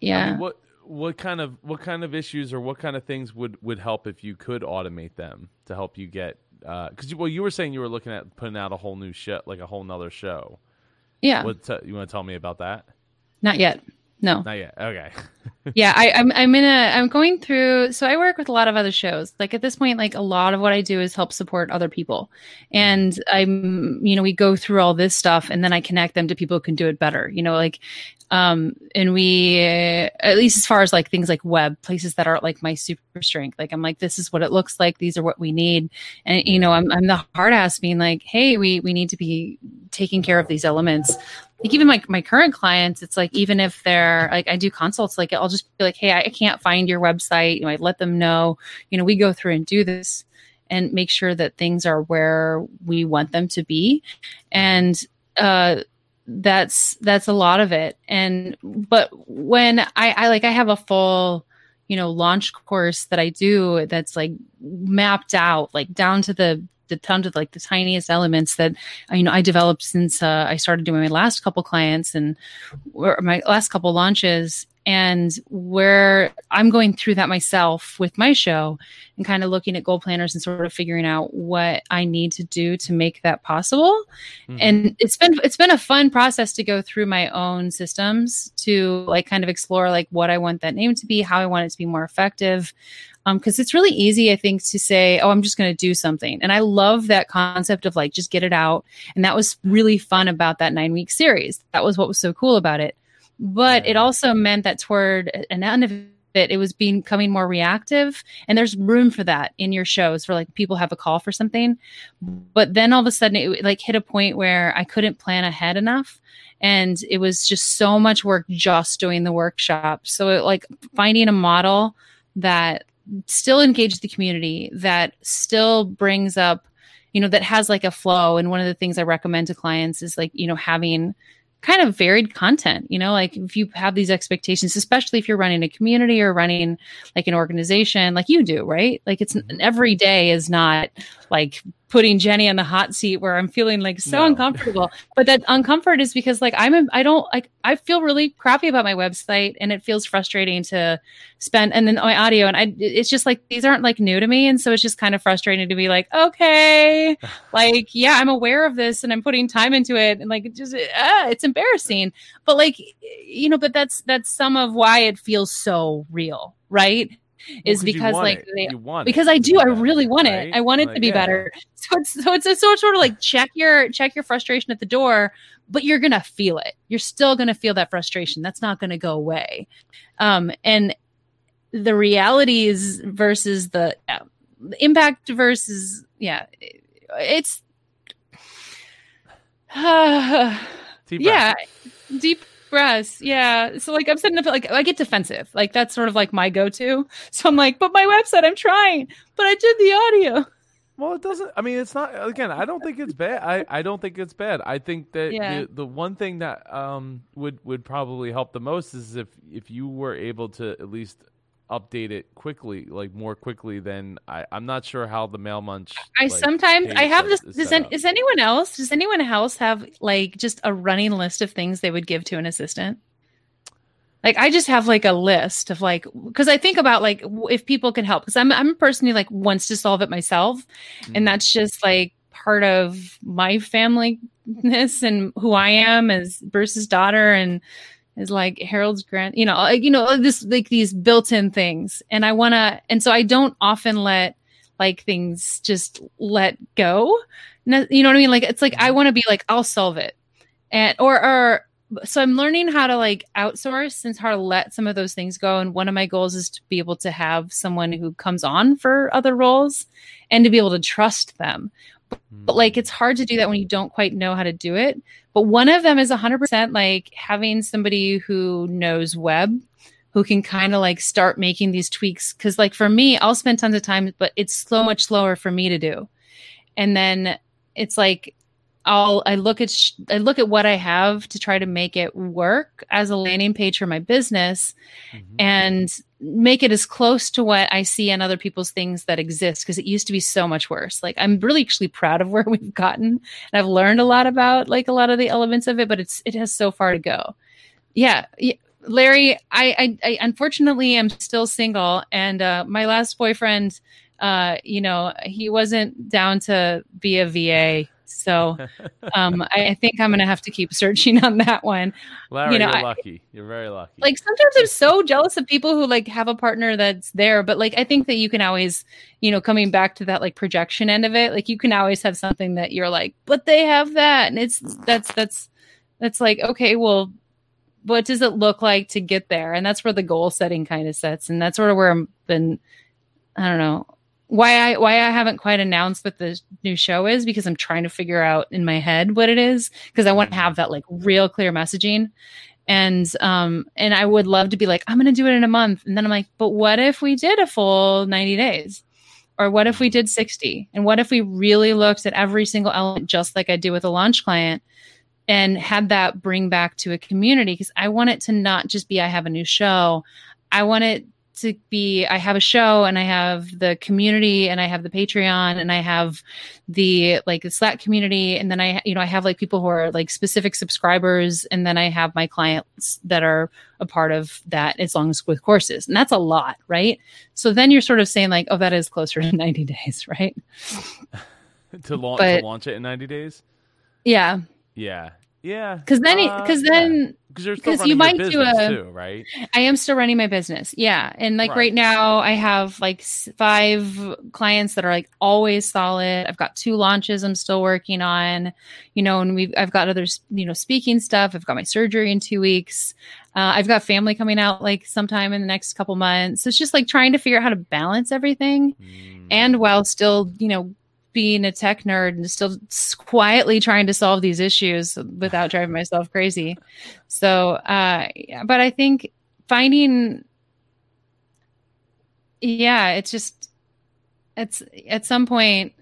yeah. I mean, what what kind of what kind of issues or what kind of things would would help if you could automate them to help you get because uh, well you were saying you were looking at putting out a whole new show like a whole nother show. Yeah. What t- you want to tell me about that? Not yet. No. Not yet. Okay. (laughs) Yeah I, i'm i'm in a i'm going through so i work with a lot of other shows. Like at this point like a lot of what i do is help support other people. And i'm you know we go through all this stuff and then i connect them to people who can do it better. You know like um, and we, at least as far as like things like web places that aren't like my super strength, like I'm like, this is what it looks like. These are what we need. And, you know, I'm, I'm the hard ass being like, Hey, we, we need to be taking care of these elements. Like even my, my current clients, it's like, even if they're like, I do consults, like I'll just be like, Hey, I, I can't find your website. You know, I let them know, you know, we go through and do this and make sure that things are where we want them to be. And, uh, that's that's a lot of it. And but when i i like i have a full you know launch course that I do that's like mapped out like down to the the down to like the tiniest elements that you know I developed since uh, I started doing my last couple clients and my last couple launches and where I'm going through that myself with my show and kind of looking at goal planners and sort of figuring out what I need to do to make that possible. Mm-hmm. And it's been it's been a fun process to go through my own systems to like kind of explore like what I want that name to be, how I want it to be more effective. Um, because it's really easy, I think, to say, "Oh, I'm just going to do something," and I love that concept of like just get it out. And that was really fun about that nine week series. That was what was so cool about it but it also meant that toward an end of it, it was becoming more reactive. And there's room for that in your shows for like people have a call for something. But then all of a sudden it like hit a point where I couldn't plan ahead enough. And it was just so much work just doing the workshop. So it, like finding a model that still engages the community, that still brings up, you know, that has like a flow. And one of the things I recommend to clients is like, you know, having kind of varied content you know like if you have these expectations especially if you're running a community or running like an organization like you do right like it's mm-hmm. every day is not like putting Jeni on the hot seat where I'm feeling like so no. uncomfortable. But that uncomfort is because like I'm I don't like I feel really crappy about my website and it feels frustrating to spend and then my audio and I it's just like these aren't like new to me and so it's just kind of frustrating to be like okay (laughs) like yeah I'm aware of this and I'm putting time into it and like it just uh, it's embarrassing. But like you know but that's that's some of why it feels so real, right? Is well, because like they, because I do, I really want right? it. I want it like, to be yeah. better. (laughs) So it's so it's a sort sort of like check your check your frustration at the door, but you're gonna feel it. You're still gonna feel that frustration. That's not gonna go away. Um, and the realities versus the, the impact versus yeah, it's uh, (sighs) (sighs) deep yeah, deep Yeah. So like I'm setting up like I get defensive. Like that's sort of like my go-to. (laughs) So I'm like, but my website, I'm trying, but I did the audio. Well, it doesn't. I mean, it's not. Again, I don't think it's bad. I, I don't think it's bad. I think that yeah. the, the one thing that um would would probably help the most is if if you were able to at least update it quickly, like more quickly than I. I'm not sure how the Mailmunch. I like, sometimes I have this. Does, any, is anyone else? Does anyone else have like just a running list of things they would give to an assistant? Like I just have like a list of like because I think about like if people can help because I'm I'm a person who like wants to solve it myself, mm. and that's just like part of my familyness and who I am as Bruce's daughter and is like Harold's grand, you know, you know, this like these built-in things. And I want to, and so I don't often let like things just let go. You know what I mean? Like it's like I mm-hmm. want to be like I'll solve it, and or or so I'm learning how to like outsource and how to let some of those things go. And one of my goals is to be able to have someone who comes on for other roles and to be able to trust them. But like it's hard to do that when you don't quite know how to do it. But one of them is 100% like having somebody who knows web who can kind of like start making these tweaks cuz like for me I'll spend tons of time but it's so much slower for me to do. And then it's like I'll I look at sh- I look at what I have to try to make it work as a landing page for my business mm-hmm. and make it as close to what I see in other people's things that exist because it used to be so much worse. Like I'm really actually proud of where (laughs) we've gotten and I've learned a lot about like a lot of the elements of it, but it's it has so far to go. Yeah, Larry, I I, I unfortunately am still single and uh, my last boyfriend uh, you know, he wasn't down to be a VA so (laughs) um, I, think I'm going to have to keep searching on that one. Larry, you know, you're lucky. You're very lucky. Like sometimes I'm so jealous of people who like have a partner that's there, but like I think that you can always, you know, coming back to that like projection end of it, like you can always have something that you're like, but they have that, and it's that's that's that's like okay, well, what does it look like to get there? And that's where the goal setting kind of sets, and that's sort of where I've been. I don't know why I why I haven't quite announced what the new show is because I'm trying to figure out in my head what it is because I want to have that like real clear messaging. And um and I would love to be like I'm going to do it in a month. And then I'm like but what if we did a full 90 days? Or what if we did 60 and what if we really looked at every single element just like I do with a launch client and had that bring back to a community? Because I want it to not just be I have a new show. I want it to be I have a show and I have the community and I have the Patreon and I have the like the Slack community and then I you know I have like people who are like specific subscribers and then I have my clients that are a part of that as long as with courses. And that's a lot, right? So then you're sort of saying like, oh, that is closer to (laughs) 90 days, right? (laughs) to launch But- to launch it in 90 days. Yeah. Yeah. Yeah. Cuz then Uh, cuz yeah. Because you're still 'cause running you your might do business a- too, right? I am still running my business. Yeah. And like Right. right, now, I have like five clients that are like always solid. I've got two launches I'm still working on, you know, and we've, I've got other you know, speaking stuff. I've got my surgery in two weeks. Uh, I've got family coming out like sometime in the next couple months. So it's just like trying to figure out how to balance everything Mm. and while still, you know, being a tech nerd and still quietly trying to solve these issues without (laughs) driving myself crazy. So, uh, yeah, but I think finding, yeah, it's just, it's at some point,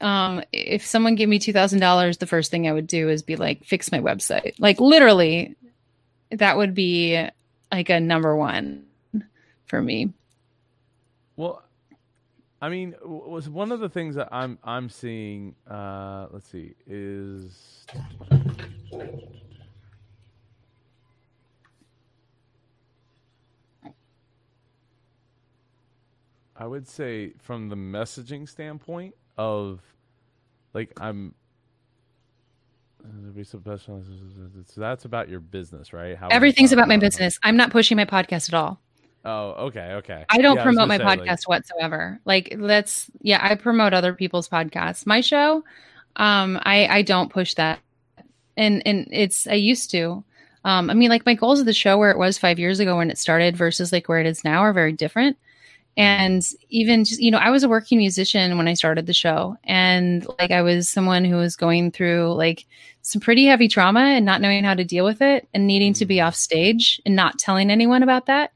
um, if someone gave me $2,000, the first thing I would do is be like, fix my website. Like literally, that would be like a number one for me. Well, I mean, was one of the things that I'm I'm seeing. Uh, let's see, is I would say from the messaging standpoint of like I'm. uh, so that's about your business, right? How Everything's about my business. I'm not pushing my podcast at all. Oh, okay, okay. I don't Yeah, promote my gonna say, like- podcast whatsoever. Like that's yeah, I promote other people's podcasts. My show, um, I I don't push that, and and it's I used to. Um, I mean, like my goals of the show where it was five years ago when it started versus like where it is now are very different. And even just you know, I was a working musician when I started the show, and like I was someone who was going through like some pretty heavy trauma and not knowing how to deal with it, and needing to be off stage and not telling anyone about that.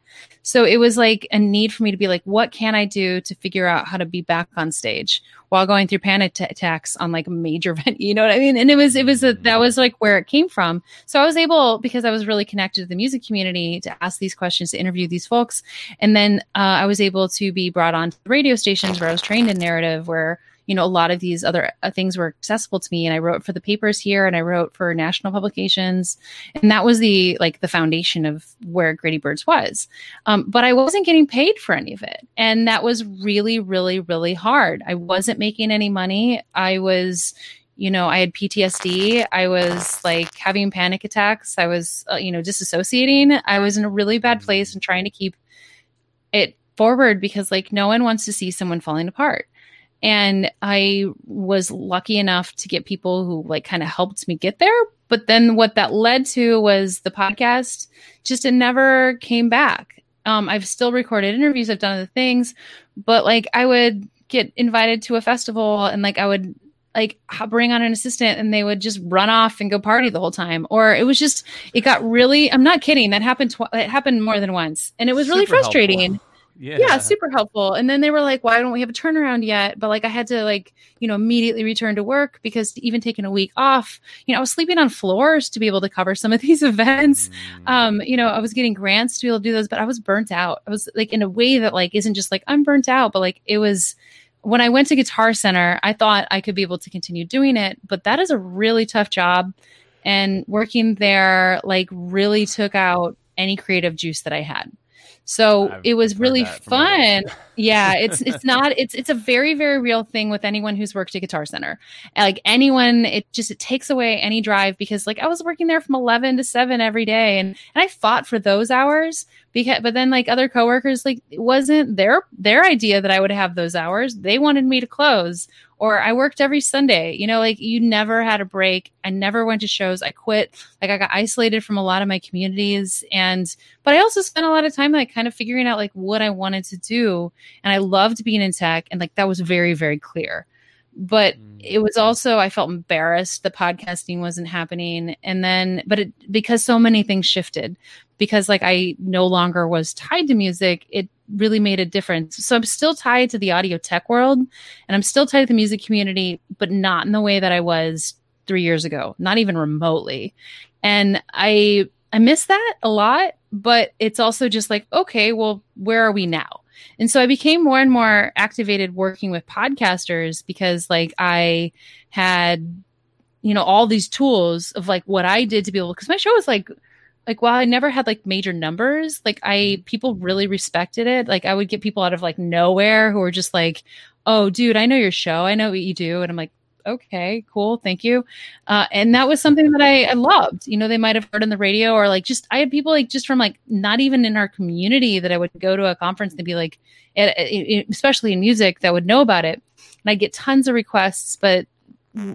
So it was like a need for me to be like, what can I do to figure out how to be back on stage while going through panic t- attacks on like major (laughs) event? You know what I mean? And it was, it was, a, that was like where it came from. So I was able, because I was really connected to the music community, to ask these questions, to interview these folks. And then uh, I was able to be brought on to the radio stations where I was trained in narrative, where you know a lot of these other uh, things were accessible to me and i wrote for the papers here and i wrote for national publications and that was the like the foundation of where gritty birds was. Um, but i wasn't getting paid for any of it and that was really really really hard. I wasn't making any money. I was you know i had ptsd i was like having panic attacks. I was uh, you know disassociating. I was in a really bad place and trying to keep it forward because like no one wants to see someone falling apart and i was lucky enough to get people who like kind of helped me get there. But then what that led to was the podcast just it never came back. Um, i've still recorded interviews i've done other things but like i would get invited to a festival and like i would like bring on an assistant and they would just run off and go party the whole time. Or it was just it got really i'm not kidding that happened tw- it happened more than once. And it was really Super helpful. Yeah. yeah super helpful. And then they were like why don't we have a turnaround yet? But like i had to like you know immediately return to work because even taking a week off you know i was sleeping on floors to be able to cover some of (laughs) these events. Mm. um you know i was getting grants to be able to do those but i was burnt out. I was like in a way that like isn't just like i'm burnt out but like it was when i went to guitar center i thought i could be able to continue doing it but that is a really tough job. And working there like really took out any creative juice that i had so I've it was really that from others. fun. (laughs) Yeah it's it's not it's it's a very very real thing with anyone who's worked at guitar center. Like anyone it just it takes away any drive because like i was working there from 11 to 7 every day and and i fought for those hours because but then like other coworkers like it wasn't their their idea that i would have those hours. They wanted me to close or i worked every sunday. You know like you never had a break. I never went to shows. I quit. Like i got isolated from a lot of my communities. And but i also spent a lot of time like kind of figuring out like what i wanted to do. And i loved being in tech. And like that was very very clear. But Mm. it was also i felt embarrassed. The podcasting wasn't happening. And then but it because so many things shifted because like i no longer was tied to music it really made a difference so i'm still tied to the audio tech world and i'm still tied to the music community but not in the way that i was three years ago not even remotely and i i miss that a lot but it's also just like, okay, well, where are we now? And so I became more and more activated working with podcasters because like I had, you know, all these tools of like what I did to be able, because my show was like, like while I never had like major numbers, like I mm-hmm. people really respected it. Like I would get people out of like nowhere who were just like, "Oh, dude, I know your show. I know what you do," and I'm like, okay, cool, thank you. Uh, and that was something that I, I, loved. You know, they might have heard on the radio or like just I had people like just from like not even in our community that I would go to a conference and be like, eh, eh, eh, especially in music, that would know about it. And I get tons of requests, but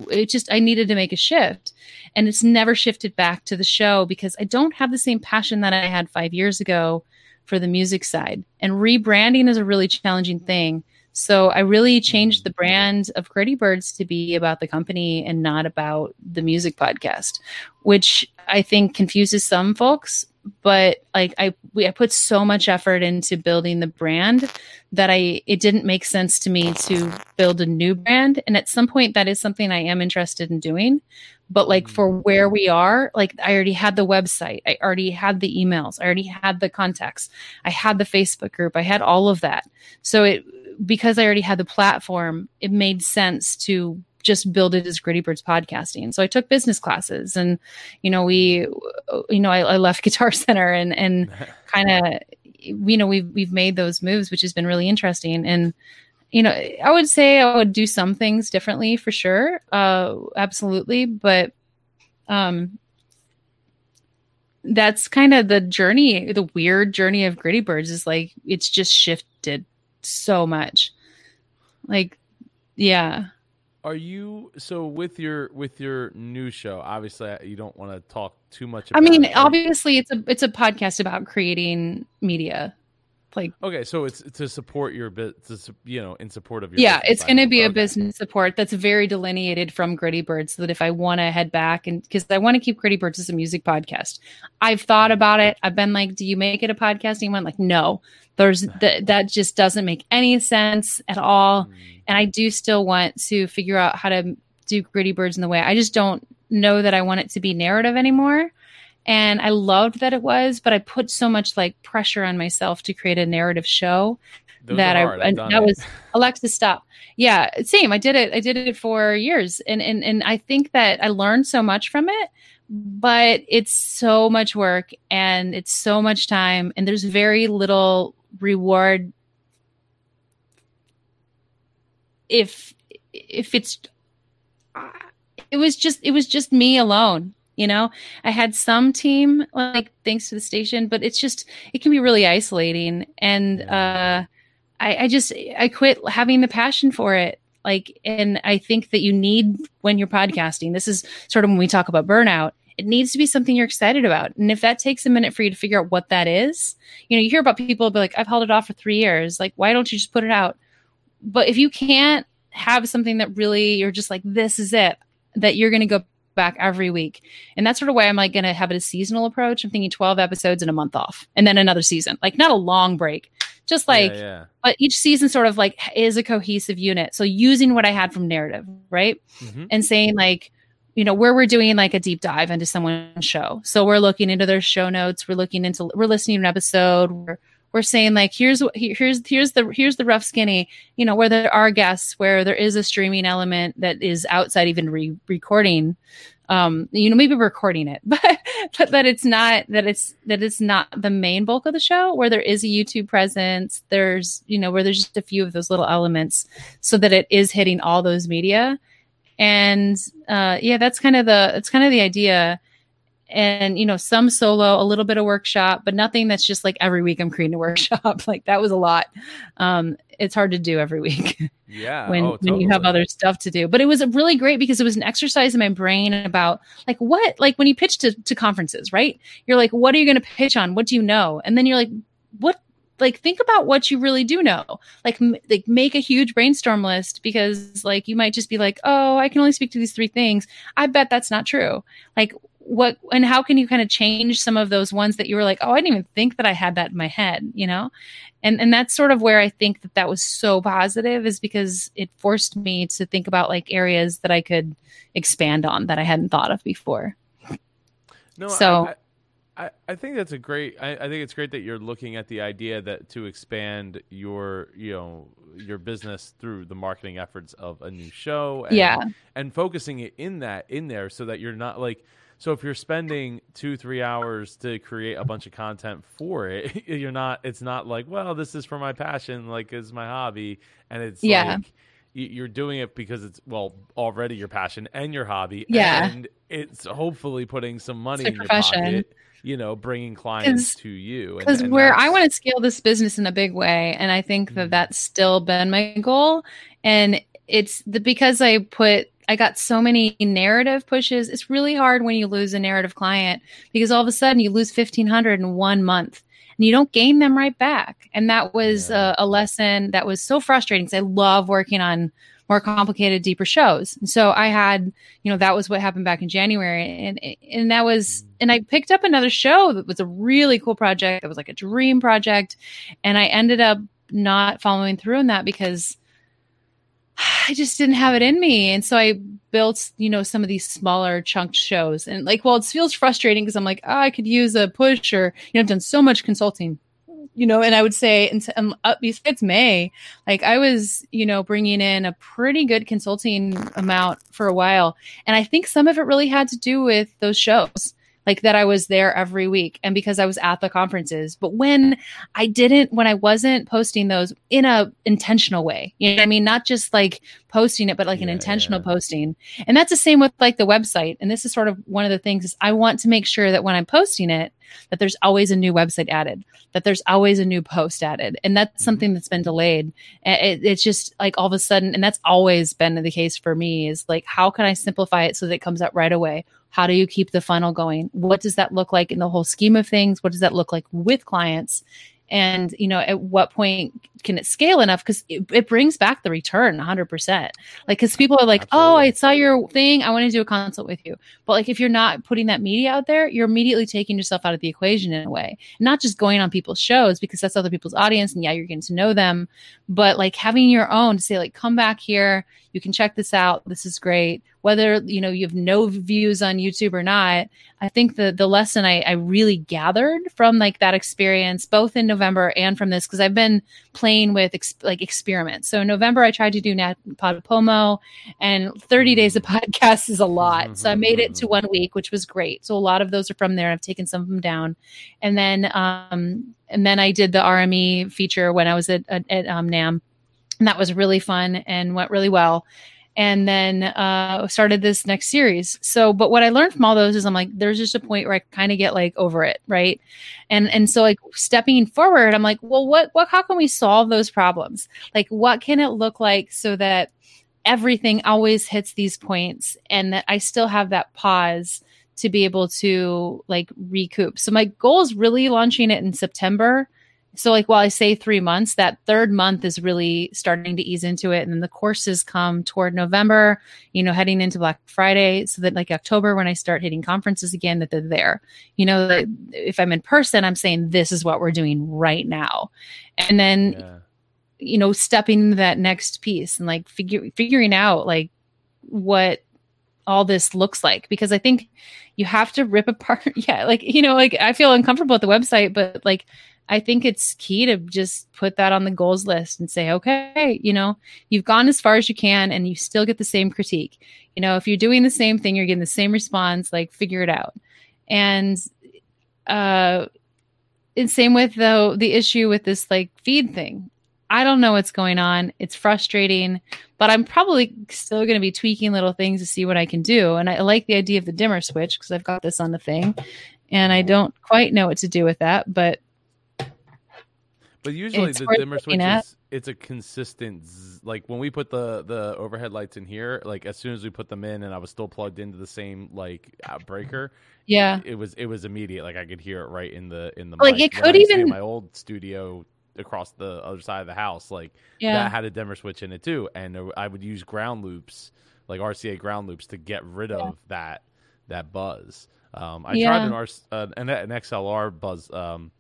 it just I needed to make a shift, and it's never shifted back to the show because I don't have the same passion that I had five years ago for the music side. And rebranding is a really challenging thing so I really changed the brand of Gritty Birds to be about the company and not about the music podcast, which I think confuses some folks. But like I, we, I put so much effort into building the brand that I, it didn't make sense to me to build a new brand. And at some point, that is something I am interested in doing. But like for mm. where we are, like I already had the website, I already had the emails, I already had the contacts, I had the Facebook group, I had all of that. So it because I already had the platform, it made sense to just build it as Gritty Birds podcasting. So I took business classes, and you know, we, you know, I, I left (laughs) Guitar Center, and and (laughs) kind of, you know, we've we've made those moves, which has been really interesting. And you know, I would say I would do some things differently for sure, uh, absolutely, but um, that's kind of the journey, the weird journey of Gritty Birds is like it's just shifted so much. Like, yeah. Are you so with your with your new show? Obviously, uh, you don't want to talk too much. I mean, it. obviously, it's a it's a podcast about creating media like okay so it's to support your bit to you know in support of your yeah it's going to be okay. a business support that's very delineated from gritty birds so that if i want to head back and because i want to keep gritty birds as a music podcast. I've thought about it. I've been like do you make it a podcasting one like no. There's (laughs) th- that just doesn't make any sense at all. Mm. and i do still want to figure out how to do gritty birds in the way. I just don't know that i want it to be narrative anymore and I loved that it was, but I put so much like pressure on myself to create a narrative show Those that I that it. was Alexa stop. Yeah, same. I did it. I did it for years, and and and I think that I learned so much from it. But it's so much work and it's so much time, and there's very little reward if if it's it was just it was just me alone you know? I had some team like thanks to the station but it's just it can be really isolating. And uh i i just i quit having the passion for it. Like and i think that you need when you're podcasting this is sort of when we talk about burnout it needs to be something you're excited about. And if that takes a minute for you to figure out what that is you know you hear about people be like i've held it off for three years. Like why don't you just put it out? But if you can't have something that really you're just like this is it that you're going to go back every week. And that's sort of why I'm like going to have it a seasonal approach. I'm thinking 12 episodes in a month off and then another season, like not a long break, just like, yeah, yeah. but each season sort of like is a cohesive unit. So using what I had from narrative, right? Mm-hmm. And saying like, you know, where we're doing like a deep dive into someone's show. So we're looking into their show notes, we're looking into, we're listening to an episode, we're, we're saying like here's here's here's the here's the rough skinny you know where there are guests where there is a streaming element that is outside even re- recording um you know maybe recording it (laughs) but but that it's not that it's that it's not the main bulk of the show where there is a youtube presence there's you know where there's just a few of those little elements so that it is hitting all those media. And uh yeah that's kind of the it's kind of the idea and you know some solo a little bit of workshop but nothing that's just like every week i'm creating a (laughs) workshop. Like that was a lot. Um it's hard to do every week (laughs) yeah. when, oh, totally. when you have other stuff to do. But it was really great because it was an exercise in my brain about like what like when you pitch to, to conferences right? You're like what are you going to pitch on? What do you know? And then you're like what like think about what you really do know. Like m- like make a huge brainstorm list because like you might just be like oh i can only speak to these three things. I bet that's not true. Like what and how can you kind of change some of those ones that you were like oh i didn't even think that i had that in my head you know and and that's sort of where i think that that was so positive is because it forced me to think about like areas that i could expand on that i hadn't thought of before no so I, I, I think that's a great I, I think it's great that you're looking at the idea that to expand your you know your business through the marketing efforts of a new show and, Yeah. and focusing it in that in there so that you're not like so if you're spending two three hours to create a bunch of content for it (laughs) you're not it's not like well this is for my passion like is my hobby and it's Yeah. like you're doing it because it's well already your passion and your hobby Yeah. and it's hopefully putting some money in your profession. pocket you know bringing clients to you And- because where I that's- want to scale this business in a big way, and I think that mm. that's still been my goal. And it's the because I put I got so many narrative pushes. It's really hard when you lose a narrative client because all of a sudden you lose fifteen hundred in one month. And you don't gain them right back. And that was Yeah. a, a lesson that was so frustrating because I love working on more complicated, deeper shows. And so I had, you know, that was what happened back in January. And and that was mm-hmm. and I picked up another show that was a really cool project. That was like a dream project. And I ended up not following through on that because (sighs) I just didn't have it in me. And so I built, you know, some of these smaller chunked shows. And like, well, it feels frustrating because I'm like, oh, I could use a push or, you know, I've done so much consulting, you know, and I would say, and um, up besides May, like I was, you know, bringing in a pretty good consulting amount for a while. And I think some of it really had to do with those shows like that I was there every week and because I was at the conferences. But when I didn't, when I wasn't posting those in a intentional way, you know what I mean? Not just like posting it, but like an intentional yeah. posting. And that's the same with like the website. And this is sort of one of the things is I want to make sure that when I'm posting it, that there's always a new website added, that there's always a new post added. And that's Mhm. something that's been delayed. It, it's just like all of a sudden, and that's always been the case for me is like, how can I simplify it so that it comes out right away? How do you keep the funnel going? What does that look like in the whole scheme of things? What does that look like with clients? And, you know, at what point can it scale enough? Because it, it brings back the return 100%. Like, because people are like, oh, I saw your thing. I want to do a consult with you. But like, if you're not putting that media out there, you're immediately taking yourself out of the equation in a way. Not just going on people's shows because that's other people's audience. And yeah, you're getting to know them, but like having your own to say, like, come back here. You can check this out. This is great. Whether, you know, you have no views on YouTube or not, I think the the lesson I, I really gathered from like that experience, both in November and from this, because I've been playing with ex- like experiments. So in November, I tried to do Nat Podpomo, and 30 days of (laughs) podcast is a lot. So I made it to one week, which was great. So a lot of those are from there. I've taken some of them down, and then um and then I did the RME feature when I was at at, at um, NAMM, and that was really fun and went really well. And then uh started this next series. So but what i learned from all those is i'm like there's just a point where i kind of get like over it right? And and so like stepping forward i'm like well what what how can we solve those problems? Like what can it look like so that everything always hits these points and that i still have that pause to be able to like recoup? So my goal is really launching it in september so like while i say three months that third month is really starting to ease into it. And then the courses come toward november you know heading into black friday so that like october when i start hitting conferences again that they're there. You know that if i'm in person i'm saying this is what we're doing right now. And then Yeah. you know stepping into that next piece and like figure, figuring out like what all this looks like because i think you have to rip apart (laughs) yeah like you know like i feel uncomfortable with the website but like i think it's key to just put that on the goals list and say okay you know you've gone as far as you can and you still get the same critique. You know if you're doing the same thing you're getting the same response like figure it out. And uh and same with though the issue with this like feed thing i don't know what's going on it's frustrating but i'm probably still going to be tweaking little things to see what i can do and i like the idea of the dimmer switch because i've got this on the thing and i don't quite know what to do with that but But usually the dimmer switch at. is it's a consistent zzz. like when we put the the overhead lights in here, like as soon as we put them in and I was still plugged into the same like uh, breaker, yeah it was it was immediate. Like I could hear it right in the in the Like, mic. it could I used to be in even- my old studio across the other side of the house, like yeah that had a dimmer switch in it too, and I would use ground loops, like RCA ground loops, to get rid of that that buzz. Um, I Yeah. tried an, R, uh, an an XLR buzz um,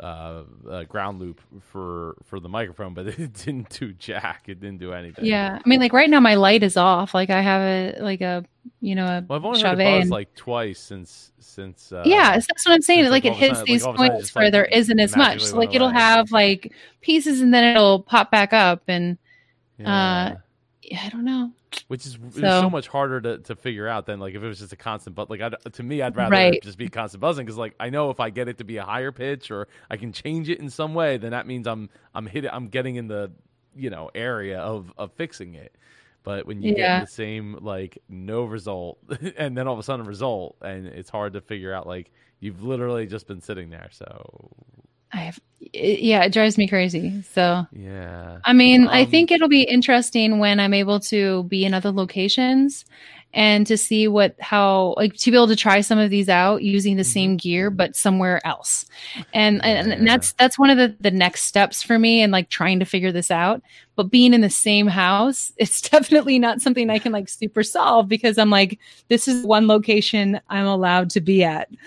uh, uh, ground loop for for the microphone, but (laughs) it didn't do jack. It didn't do anything. Yeah, I mean, like right now my light is off. Like I have a like a you know a Well, I've only heard it and- like twice since since. Uh, yeah, so that's what I'm saying. Like like it all of a hits these like points just, where like, there isn't as much. So, like it'll have like pieces and then it'll pop back up, and yeah. I don't know. Which is So- so much harder to, to figure out than like if it was just a constant but like I'd, to me I'd rather Right. just be constant buzzing because like I know if I get it to be a higher pitch or I can change it in some way then that means I'm I'm hitting I'm getting in the you know area of of fixing it but when you Yeah. get the same like no result (laughs) and then all of a sudden a result and it's hard to figure out like you've literally just been sitting there so I have, it- yeah, it drives me crazy. So yeah I mean, I Um, think it'll be interesting when I'm able to be in other locations and to see what how like to be able to try some of these out using the Mm-hmm. same gear but somewhere else. And and, and that's that's one of the the next steps for me and like trying to figure this out. But being in the same house, (laughs) it's definitely not something I can like super solve because I'm like this is one location I'm allowed to be at. (laughs)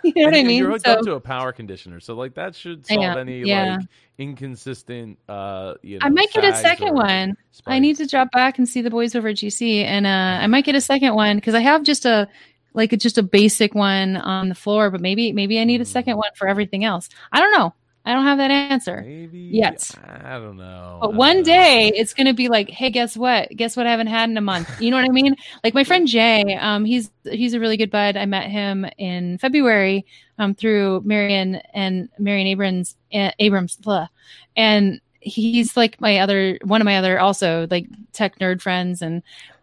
(laughs) you know what I mean? You're hooked So- up to a power conditioner, so like that should solve any yeah. like inconsistent. uh you know, I might get a second one. I need to drop back and see the boys over at GC, and uh, I might get a second one because I have just a like just a basic one on the floor, but maybe maybe I need a second one for everything else. I don't know. I don't have that answer. Maybe Yes. I don't know. But don't one know. day it's going to be like, hey, guess what? Guess what? I haven't had in a month. You know what I mean? Like my friend Jay, um, he's he's a really good bud. I met him in February um, through Marion and Marion Abrams, uh, Abrams, blah. and he's like my other one of my other also like tech nerd friends and.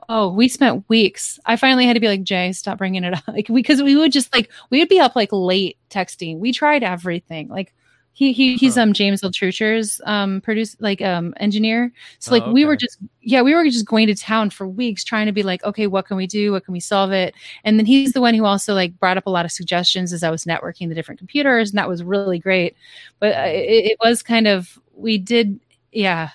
Oh, we spent weeks. I finally had to be like, Jay, stop bringing it up. (laughs) Like, because we would just like, we would be up like late texting. We tried everything. Like, he, he he's um James Altucher's um produce like um engineer. So like Oh, we were just yeah, we were just going to town for weeks trying to be like, okay, what can we do? What can we solve it? And then he's the one who also like brought up a lot of suggestions as I was networking the different computers, and that was really great. But uh, it, it was kind of we did yeah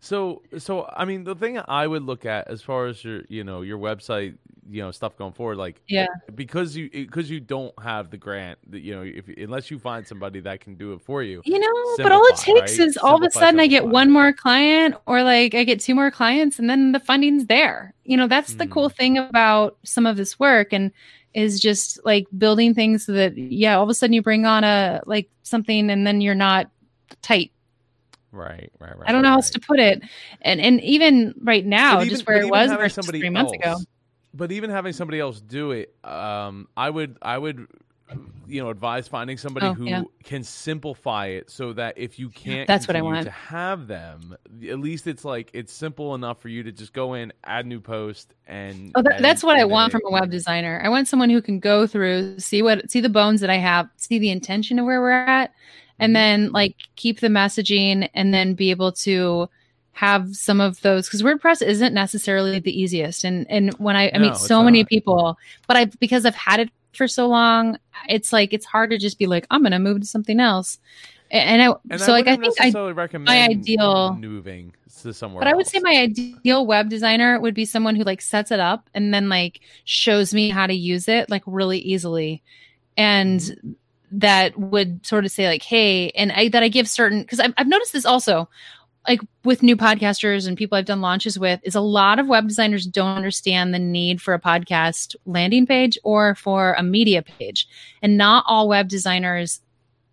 So so I mean the thing I would look at as far as your you know your website you know stuff going forward like Yeah. because you because you don't have the grant that you know if unless you find somebody that can do it for you you know but all it takes right? is all of a Simplify, sudden i get one more client or like i get two more clients and then the funding's there you know that's the Hmm. cool thing about some of this work and is just like building things so that yeah all of a sudden you bring on a like something and then you're not tight right right right i don't know how right, else to put it and and even right now But even- just where it was versus three months ago else- But even having somebody else do it, um, I would, I would, you know, advise finding somebody Oh, who yeah. can simplify it so that if you can't, That's what I want. to have them. At least it's like it's simple enough for you to just go in, add new post, and Oh, that, and- that's what I want it- from a web designer. I want someone who can go through, see what, see the bones that I have, see the intention of where we're at, and Mhm. then like keep the messaging, and then be able to have some of those because WordPress isn't necessarily the easiest. And and when I, I No, meet so many people, but I because I've had it for so long, it's like it's hard to just be like I'm going to move to something else. And I And so like I think I recommend ideal- moving to somewhere. but I would say my ideal web designer would be someone who like sets it up and then like shows me how to use it like really easily. And Mm-hmm. that would sort of say like, hey, and I that I give certain because I've, I've noticed this also like with new podcasters and people I've done launches with is a lot of web designers don't understand the need for a podcast landing page or for a media page. And not all web designers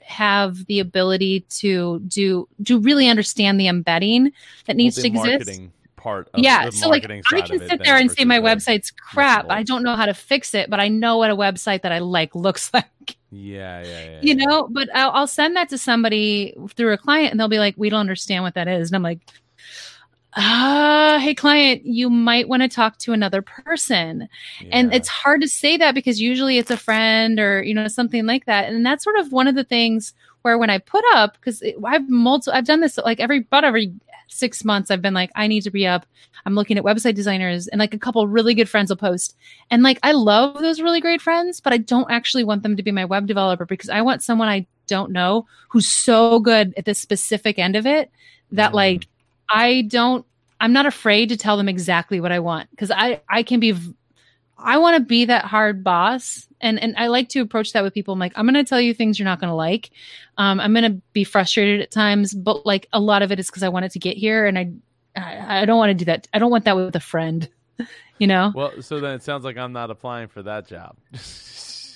have the ability to do to really understand the embedding that needs Well, to exist marketing Part of yeah so like i can sit there and say my website's crap i don't know how to fix it but i know what a website that i like (laughs) looks like. Yeah, yeah, yeah. you yeah. know but I'll, I'll send that to somebody through a client and they'll be like we don't understand what that is. And i'm like ah hey client you might want to talk to another person. And it's hard to say that because usually it's a friend or you know something like that. And that's sort of one of the things where when i put up because i've multi i've done this like every about every six months i've been like i need to be up i'm looking at website designers and like a couple really good friends will post and like i love those really great friends but i don't actually want them to be my web developer because i want someone i don't know who's so good at this specific end of it that Mhm. like i don't i'm not afraid to tell them exactly what i want because i i can be v- I want to be that hard boss. And, and I like to approach that with people. I'm like, I'm going to tell you things you're not going to like. Um, I'm going to be frustrated at times, but like a lot of it is because I wanted to get here and I, I, I don't want to do that. I don't want that with a friend, (laughs) you know? Well, so then it sounds like I'm not applying for that job.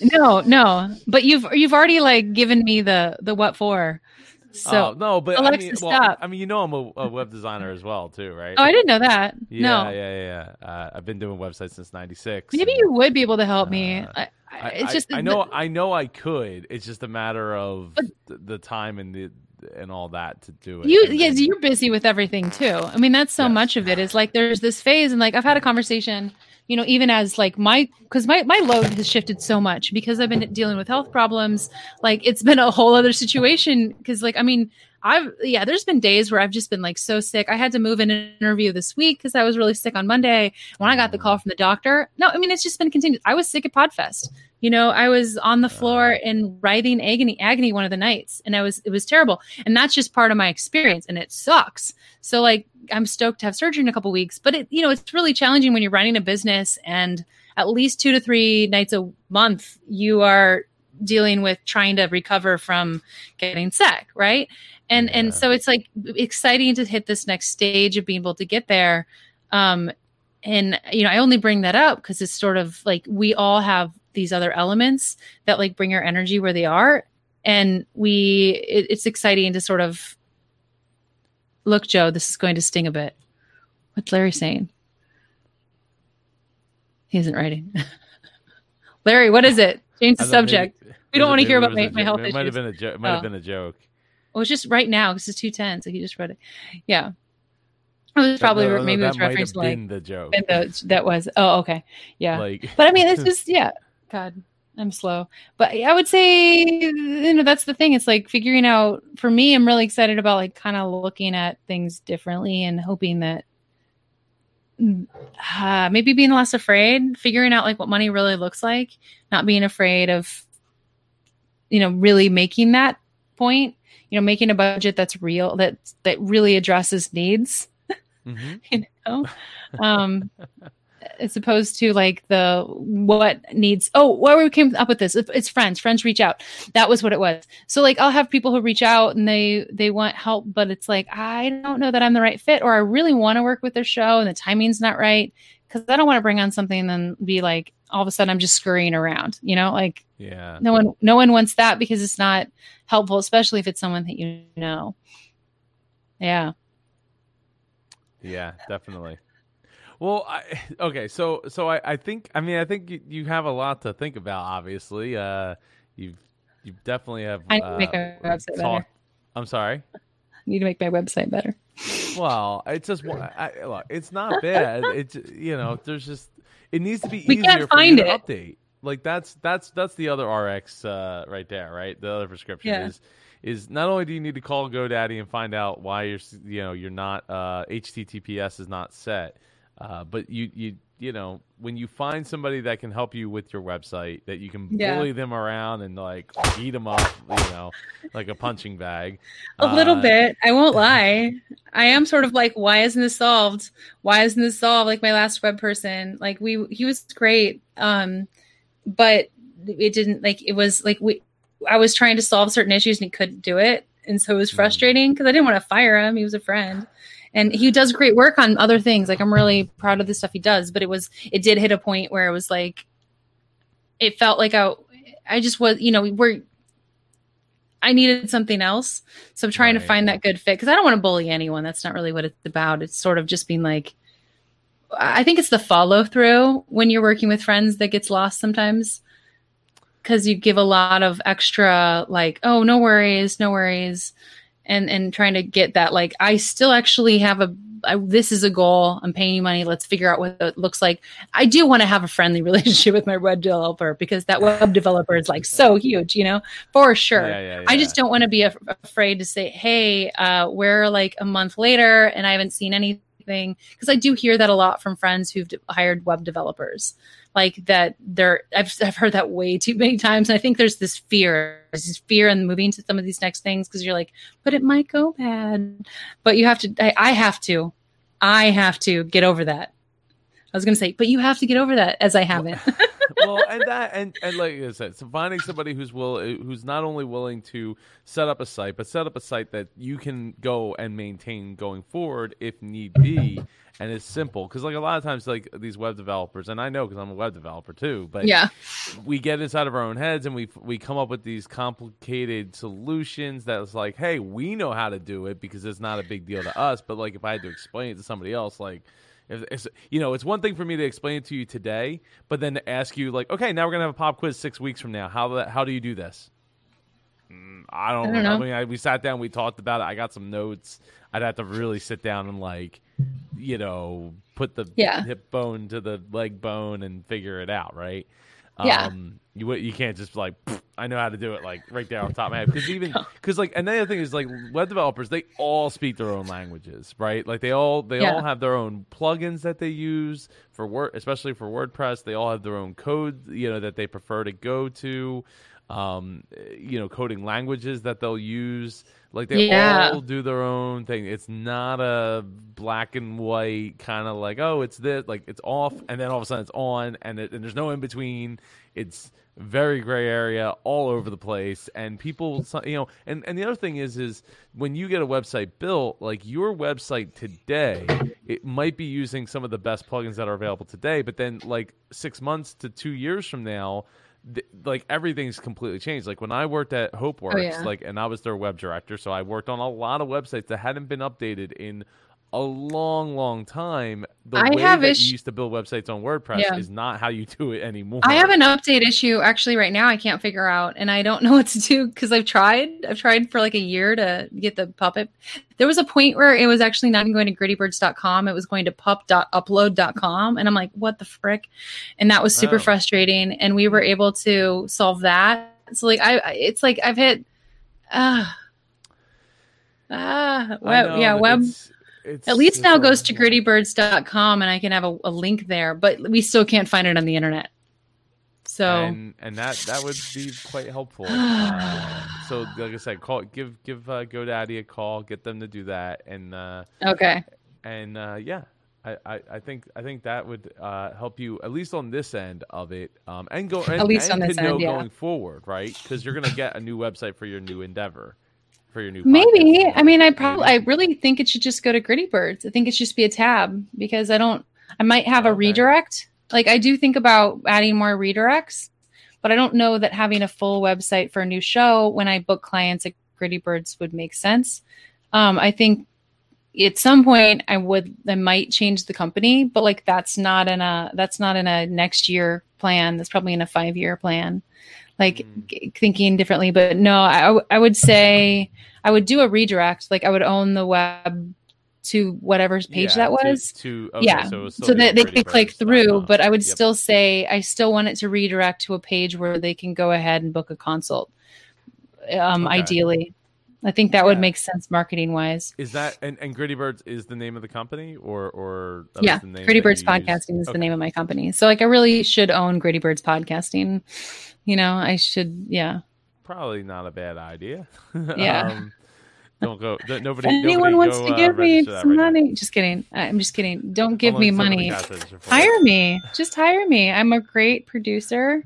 (laughs) no, no, but you've, you've already like given me the, the what for. So oh, no, but Alexa, I mean, well, stop. I mean, you know, I'm a, a web designer as well, too, right? Oh, I didn't know that. yeah, no, yeah, yeah. yeah. Uh, I've been doing websites since '96. maybe you would be able to help me. Uh, I, I, I, it's just I, know, I know, I could. It's just a matter of the, the time and the and all that to do it. you And- yes and- you're busy with everything too i mean that's so Yes. much of it is like there's this phase and like i've had a conversation you know even as like my because my my load has shifted so much because i've been dealing with health problems. Like it's been a whole other situation because like i mean I've yeah, there's been days where I've just been like so sick. I had to move in an interview this week because I was really sick on Monday. When I got the mm. call from the doctor, no, I mean it's just been continued. I was sick at Podfest. You know, I was on the floor ah. in writhing agony agony one of the nights, and I was it was terrible. And that's just part of my experience, and it sucks. So like I'm stoked to have surgery in a couple weeks, but it you know it's really challenging when you're running a business and at least two to three nights a month you are dealing with trying to recover from getting sick, right? And Yeah. and so it's like exciting to hit this next stage of being able to get there. Um and you know, I only bring that up because it's sort of like we all have these other elements that like bring our energy where they are and we it, it's exciting to sort of look joe this is going to sting a bit what's larry saying he isn't writing (laughs) larry what is it change the thought maybe- subject we don't want to hear about my, my health It might have issues been a joke. It might have Oh. been a joke. Well, it's just right now because it's 210 so he just read it yeah it was probably No, no, no, maybe it was referenced like the joke. the, that was oh okay yeah Like, but I mean, it's (laughs) just yeah. God, I'm slow. But I would say you know that's the thing. It's like figuring out. For me, I'm really excited about like kind of looking at things differently and hoping that uh, maybe being less afraid, figuring out like what money really looks like, not being afraid of you know really making that point. You know, making a budget that's real that that really addresses needs mhm. (laughs) you know? Um as opposed to like the what needs oh where we came up with this it's friends friends reach out. That was what it was. So like i'll have people who reach out and they they want help but it's like i don't know that i'm the right fit or i really want to work with their show and the timing's not right because i don't want to bring on something and then be like all of a sudden i'm just scurrying around you know? Like Yeah. no one no one wants that because it's not helpful especially if it's someone that you know yeah Yeah, definitely. Well, I, okay, so so I, I think I mean I think you, you have a lot to think about. Obviously, uh, you've you definitely have. I need to uh, make my website better. I'm sorry. I need to make my website better Well, it's just I, look, it's not bad. It's you know, there's just it needs to be We easier can't for find you to it. update. Like that's that's that's the other RX uh, right there, right? The other prescription Yeah. is is not only do you need to call GoDaddy and find out why you're you know you're not uh, HTTPS is not set, uh, but you you you know when you find somebody that can help you with your website that you can Yeah. bully them around and like beat them up, you know, like a punching bag. A little uh, bit. I won't (laughs) lie. I am sort of like, why isn't this solved? Why isn't this solved? Like my last web person, like we, he was great. Um, but it didn't like, it was like, we, I was trying to solve certain issues and he couldn't do it. And so it was Hmm. frustrating because I didn't want to fire him. He was a friend and he does great work on other things. Like I'm really proud of the stuff he does, but it was, it did hit a point where it was like, it felt like I, I just was, you know, we're, I needed something else. So I'm trying Right. to find that good fit because I don't want to bully anyone. That's not really what it's about. It's sort of just being like, I think it's the follow through when you're working with friends that gets lost sometimes because you give a lot of extra, like, oh, no worries, no worries. And, and trying to get that, like, I still actually have a, I, this is a goal. I'm paying you money. Let's figure out what it looks like. I do want to have a friendly (laughs) relationship with my web developer because that web developer is like so huge, you know, for sure. Yeah, yeah, I just don't want to be af- afraid to say, "Hey, uh, we're like a month later, and I haven't seen anything." Because I do hear that a lot from friends who've de- hired web developers, like that. They're I've I've heard that way too many times, and I think there's this fear, there's this fear in moving to some of these next things because you're like, "But it might go bad." But you have to. I, I have to. I have to get over that. I was going to say, but you have to get over that, as I haven't. Well, and that, and, and like I said, so finding somebody who's will who's not only willing to set up a site, but set up a site that you can go and maintain going forward if need be, and it's simple. Because like a lot of times, like these web developers, and I know because I'm a web developer too, but yeah, we get inside of our own heads and we we come up with these complicated solutions that's like, hey, we know how to do it because it's not a big deal to us, but like if I had to explain it to somebody else, like it's, you know, it's one thing for me to explain it to you today, but then to ask you, like, okay, now we're gonna have a pop quiz six weeks from now. How how do you do this? Mm, I don't, I don't know. I mean, I, we sat down, we talked about it. I got some notes. I'd have to really sit down and like, you know, put the yeah. hip bone to the leg bone and figure it out, right? Yeah. Um, you you can't just like I know how to do it like right there off the top of my head. Because (laughs) even because like another thing is like web developers they all speak their own languages right? Like they all they yeah. all have their own plugins that they use for word especially for WordPress. They all have their own code you know that they prefer to go to um, you know coding languages that they'll use like they yeah. all do their own thing. It's not a black and white kind of like, oh, it's this, like it's off, and then all of a sudden it's on, and, it, and there's no in between. It's very gray area all over the place, and people, you know, and and the other thing is, is when you get a website built, like your website today, it might be using some of the best plugins that are available today, but then like six months to two years from now th- like everything's completely changed. Like when I worked at HopeWorks, oh, yeah. like and I was their web director, so I worked on a lot of websites that hadn't been updated in a long, long time. The I way that you used to build websites on WordPress yeah. is not how you do it anymore. I have an update issue actually right now. I can't figure out, and I don't (laughs) know what to do because I've tried. I've tried for like a year to get the puppet. There was a point where it was actually not even going to grittybirds.com. It was going to pup.upload.com. And I'm like, what the frick? And that was super oh. frustrating. And we were able to solve that. So like I it's like I've hit uh Ah, web, yeah, web. It's, At least now goes to grittybirds.com and I can have a, a, link there, but we still can't find it on the internet. So and, and that that would be quite helpful. (sighs) uh, so like I said, call give give uh, GoDaddy a call, get them to do that, and uh, okay, and uh, yeah, I, I, I, think I think that would uh, help you at least on this end of it, um, and go and, at least and on this end, yeah. going forward, right? Because you're gonna get a new website for your new endeavor for your new maybe. podcast. i mean i probably i really think it should just go to gritty birds. I think it should just be a tab because i don't i might have okay. a redirect. Like i do think about adding more redirects but i don't know that having a full website for a new show when i book clients at gritty birds would make sense. Um, i think at some point i would i might change the company but like that's not in a that's not in a next year plan. That's probably in a five year plan like mm. thinking differently. But no, I, I would say I would do a redirect. Like I would own the web to whatever page yeah, that was. To, to okay, yeah, so, so that they could click through. But I would yep. still say I still want it to redirect to a page where they can go ahead and book a consult. Um, okay. ideally. I think that yeah. would make sense marketing wise. Is that and, and Gritty Birds is the name of the company or or yeah, Gritty Birds Podcasting use? is okay. the name of my company. So like I really should own Gritty Birds Podcasting. You know, I should yeah. Probably not a bad idea. (laughs) Yeah. um, don't go. Nobody. If anyone nobody wants go, to uh, give me some right money, just kidding. I'm just kidding. Don't give me money. Hire me. Just hire me. I'm a great producer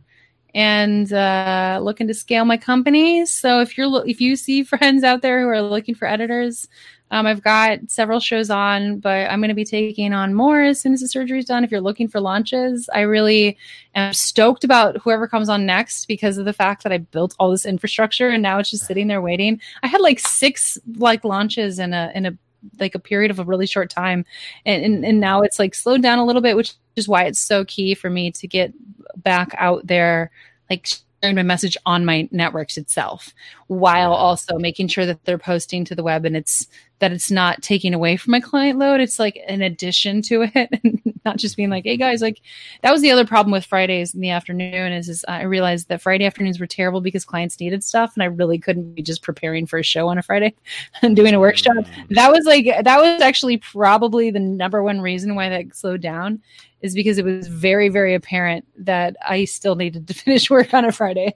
and uh, looking to scale my company. So if you're if you see (laughs) friends out there who are looking for editors, um, I've got several shows on, but I'm going to be taking on more as soon as the surgery is done. If you're looking for launches, I really am stoked about whoever comes on next because of the fact that I built all this infrastructure and now it's just sitting there waiting. I had like six like launches in a in a like a period of a really short time. And, and, and now it's like slowed down a little bit which is why it's so key for me to get back out there like my message on my networks itself while also making sure that they're posting to the web and it's that it's not taking away from my client load. It's like an addition to it (laughs) and not just being like hey guys like that was the other problem with fridays in the afternoon is, is i realized that friday afternoons were terrible because clients needed stuff and i really couldn't be just preparing for a show on a friday (laughs) and doing a workshop. Mm. that was like that was actually probably the number one reason why that slowed down is because it was very, very apparent that I still needed to (laughs) finish work on a Friday.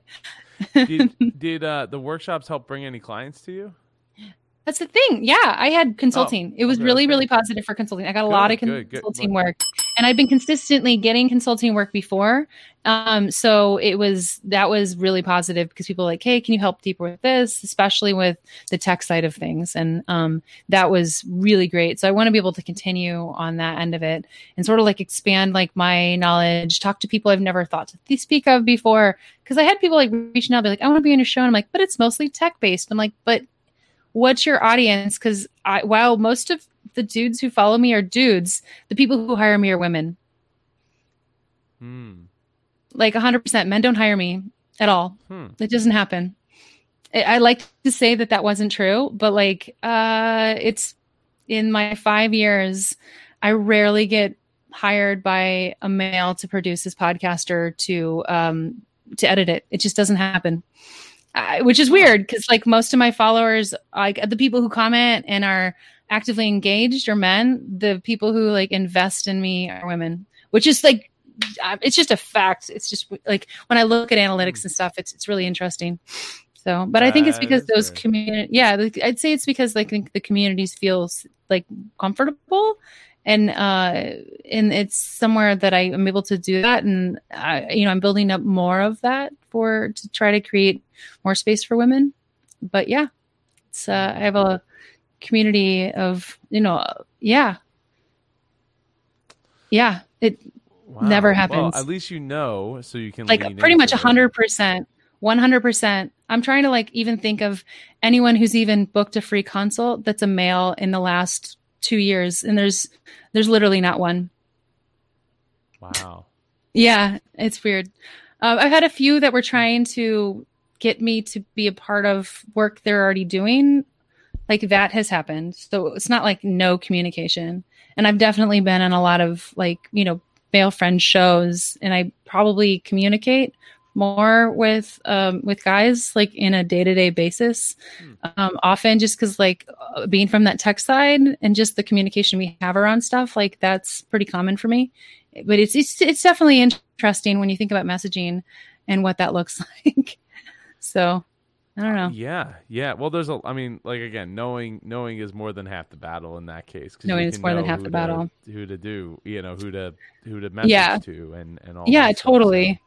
did (laughs) did uh, the workshops help bring any clients to you? That's the thing. Yeah, I had consulting. it was okay, really, okay. really positive for consulting. I got a lot of Good, good, good. consulting work, and I've been consistently getting consulting work before. Um, so it was that was really positive because people were like, "Hey, can you help deeper with this?" Especially with the tech side of things, and um, that was really great. So I want to be able to continue on that end of it and sort of like expand like my knowledge, talk to people I've never thought to speak of before. Because I had people like reaching out, be like, "I want to be on your show," and I'm like, "But it's mostly tech based." I'm like, "But." What's your audience? Because i while most of the dudes who follow me are dudes the people who hire me are women. Hmm. like 100% men don't hire me at all. Hmm. it doesn't happen. I, I like to say that that wasn't true but like uh it's in my five years i rarely get hired by a male to produce his podcast or to um to edit it. It just doesn't happen I, which is weird because like most of my followers like the people who comment and are actively engaged are men. The people who like invest in me are women which is like it's just a fact. It's just like when i look at analytics and stuff it's it's really interesting. So but i think it's because those community yeah i'd say it's because like think the communities feels like comfortable and uh and it's somewhere that i am able to do that and I, you know i'm building up more of that for to try to create more space for women but yeah it's uh i have a community of you know yeah yeah it Wow. Never Well, happens. at least you know, so you can like pretty much it. 100% 100% i'm trying to like even think of anyone who's even booked a free consult that's a male in the last two years and there's there's literally not one. Wow. yeah it's weird. Uh, i've had a few that were trying to get me to be a part of work they're already doing. Like that has happened. So it's not like no communication. And i've definitely been on a lot of like you know male friend shows and i probably communicate more with um, with guys like in a day-to-day basis um, often just because like being from that tech side and just the communication we have around stuff like that's pretty common for me but it's it's, it's definitely interesting when you think about messaging and what that (laughs) looks like so i don't know Yeah, yeah. Well, there's a. I mean, like again, knowing knowing is more than half the battle in that case. Knowing is more than half the to- battle. Who to do? You know who to who to message Yeah. to and and all. yeah totally.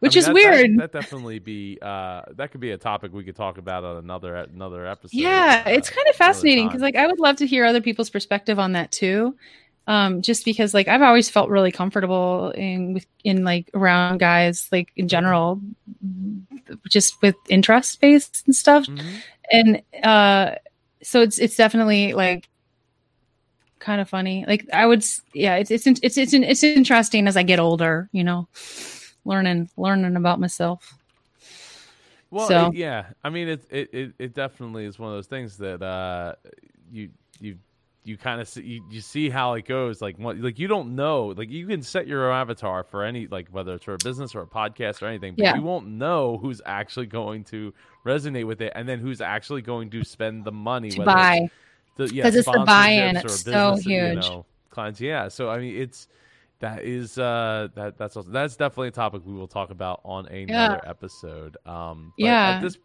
Which I mean, is that- weird. That, that definitely be uh that could be a topic we could talk about on another another episode. yeah uh, it's kind of fascinating because like i would love to hear other people's perspective on that too um just because like i've always felt really comfortable in with in like around guys like in general just with interest based and stuff. Mhm. and uh so it's it's definitely like kind of funny. Like i would yeah it's it's it's it's, it's interesting as i get older you know learning learning about myself Well, So- it- yeah. I mean, it, it it it definitely is one of those things that uh you you you kind of see you, you see how it goes. Like what like you don't know. Like you can set your avatar for any like whether it's for a business or a podcast or anything, but Yeah. you won't know who's actually going to resonate with it, and then who's actually going to spend the money to whether it's buy the, yeah, it's the buy-in, it's so business, You huge. know, clients, yeah. So I mean, it's that is uh that that's also that's definitely a topic we will talk about on another episode. Um, but Yeah. At this,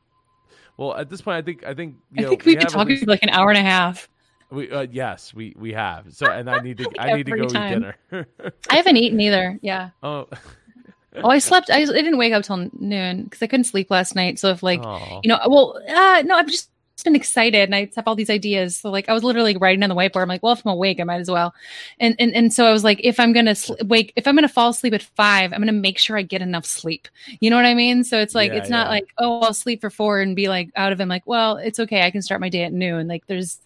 well, at this point, I think I think you i know, think we've been talking least- for like an hour and a half we, uh, yes, we we have. So and I need to (laughs) I need to go time. eat dinner. i haven't eaten either yeah (laughs) oh, oh i slept i, I didn't wake up till noon because i couldn't sleep last night so if like Aw. you know well uh no I'm just been excited and i have all these ideas. So like i was literally writing on the whiteboard. I'm like well if i'm awake i might as well. And and, and so i was like if i'm gonna sl- wake if i'm gonna fall asleep at five i'm gonna make sure i get enough sleep. You know what i mean? So it's like Yeah, it's not like oh i'll sleep for four and be like out of it. I'm like well it's okay. I can start my day at noon. Like there's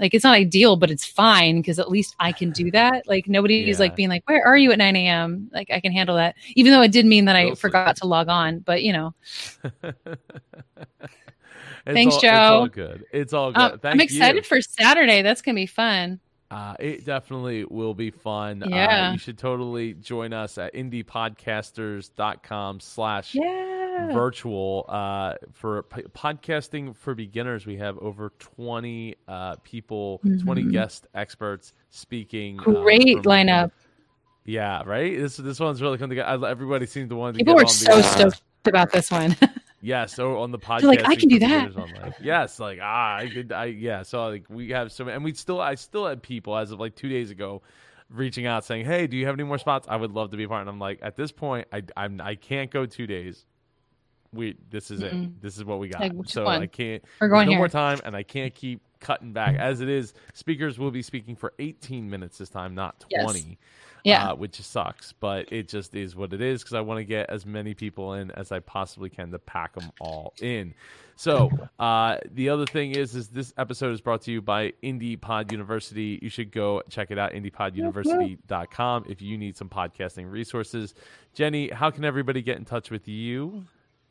like it's not ideal but it's fine because at least i can do (sighs) that. Like nobody is Yeah. like being like where are you at 9 a.m like i can handle that. Even though it did mean that i forgot to log on but you know (laughs) It's Thanks, all, Joe. It's all good. It's all good. um, Thank i'm excited you. for saturday that's gonna be fun Uh, it definitely will be fun. Uh, Yeah. you should totally join us at indiepodcasters.com slash yeah virtual uh, for p- podcasting for beginners. We have over 20 uh, people, 20 Mhm. guest experts speaking. uh, great lineup Yeah, right? This this one's really come together. I- Everybody seems to want to people get were on so uh, stoked about this one (laughs) Yeah, so on the podcast, like, I can do that. Like, yes, like ah, I could, I yeah. So like we have so, and we still, I still had people as of like two days ago, reaching out saying, "Hey, do you have any more spots? I would love to be a part." And I'm like, at this point, I I'm I can't go two days. We this is mm it. This is what we got. Like, so one? I can't. We're going no here. more time, and I can't keep cutting back. As it is, speakers will be speaking for 18 minutes this time, not 20. Yes. Yeah, uh, which sucks, but it just is what it is because I want to get as many people in as I possibly can to pack them all in. So (laughs) uh, the other thing is, is this episode is brought to you by Indie Pod University. You should go check it out, indiepoduniversity.com, if you need some podcasting resources. Jeni, how can everybody get in touch with you?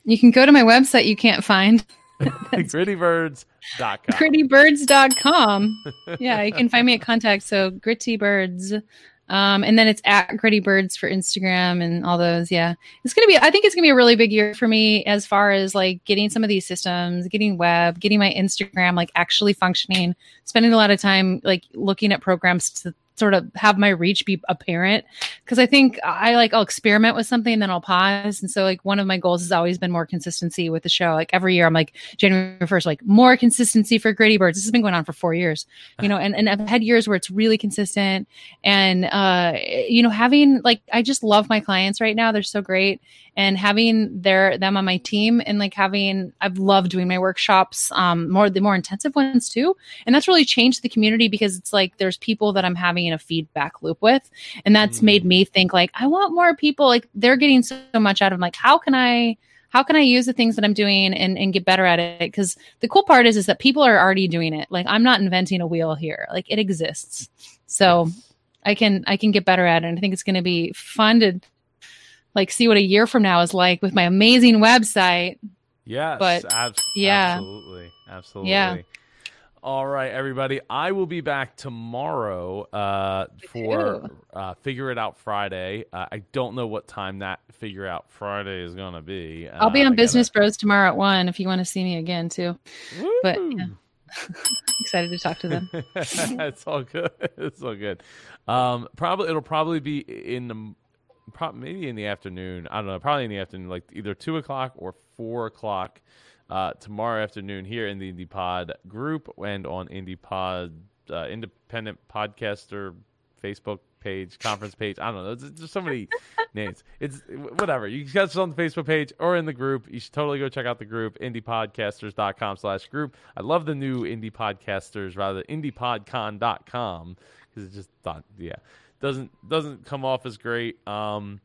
You can go to my website. You can't find. (laughs) grittybirds.com. Grittybirds.com. (laughs) yeah, you can find me at contact. So grittybirds um, and then it's at Gritty Birds for Instagram and all those. Yeah, it's gonna be. I think it's gonna be a really big year for me as far as like getting some of these systems, getting web, getting my Instagram like actually functioning. Spending a lot of time like looking at programs to sort of have my reach be apparent because I think I like I'll experiment with something and then I'll pause. And so like one of my goals has always been more consistency with the show. Like every year I'm like January 1st, like more consistency for Gritty Birds. This has been going on for four years, you know, and, and I've had years where it's really consistent and uh you know, having like I just love my clients right now. They're so great and having their them on my team and like having I've loved doing my workshops um more the more intensive ones too and that's really changed the community because it's like there's people that I'm having a feedback loop with and that's mm. made me think like I want more people like they're getting so, much out of them. like how can I how can I use the things that I'm doing and, and get better at it? Because the cool part is is that people are already doing it. Like I'm not inventing a wheel here. Like it exists. So. I can I can get better at it. And I think it's going to be fun to like see what a year from now is like with my amazing website. Yes, but ab- yeah, absolutely, absolutely. Yeah. All right, everybody. I will be back tomorrow uh, for uh, Figure It Out Friday. Uh, I don't know what time that Figure Out Friday is going to be. I'll be uh, on Business gotta... Bros tomorrow at one if you want to see me again too. Woo! But yeah. (laughs) excited to talk to them. (laughs) it's all good. (laughs) It's all good. Um, probably it'll probably be in the probably maybe in the afternoon. I don't know. Probably in the afternoon, like either two o'clock or four o'clock uh, tomorrow afternoon here in the Indie Pod group and on Indie Pod uh, Independent Podcaster Facebook page, conference page. I don't know. There's, there's so many (laughs) names. It's whatever. You catch us on the Facebook page or in the group. You should totally go check out the group, indiepodcasters.com slash group. I love the new indie podcasters, rather, indiepodcon.com because it just thought, yeah doesn't doesn't come off as great. Um,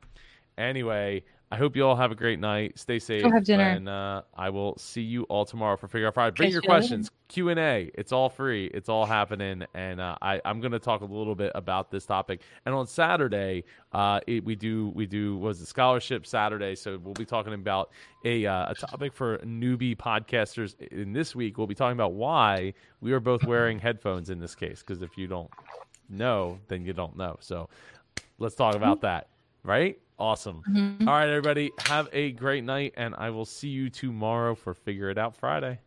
anyway, I hope you all have a great night. Stay safe. Go have dinner. And uh, I will see you all tomorrow for Figure Out Friday. Bring your questions. Q and A. It's all free. It's all happening. And uh, I, I'm going to talk a little bit about this topic. And on Saturday, uh, it, we do we do was the scholarship Saturday. So we'll be talking about a uh, a topic for newbie podcasters. In this week, we'll be talking about why we are both wearing headphones in this case. Because if you don't know, then you don't know. So let's talk about mm-hmm. that. Right? Awesome. Mm-hmm. All right, everybody. Have a great night, and I will see you tomorrow for Figure It Out Friday.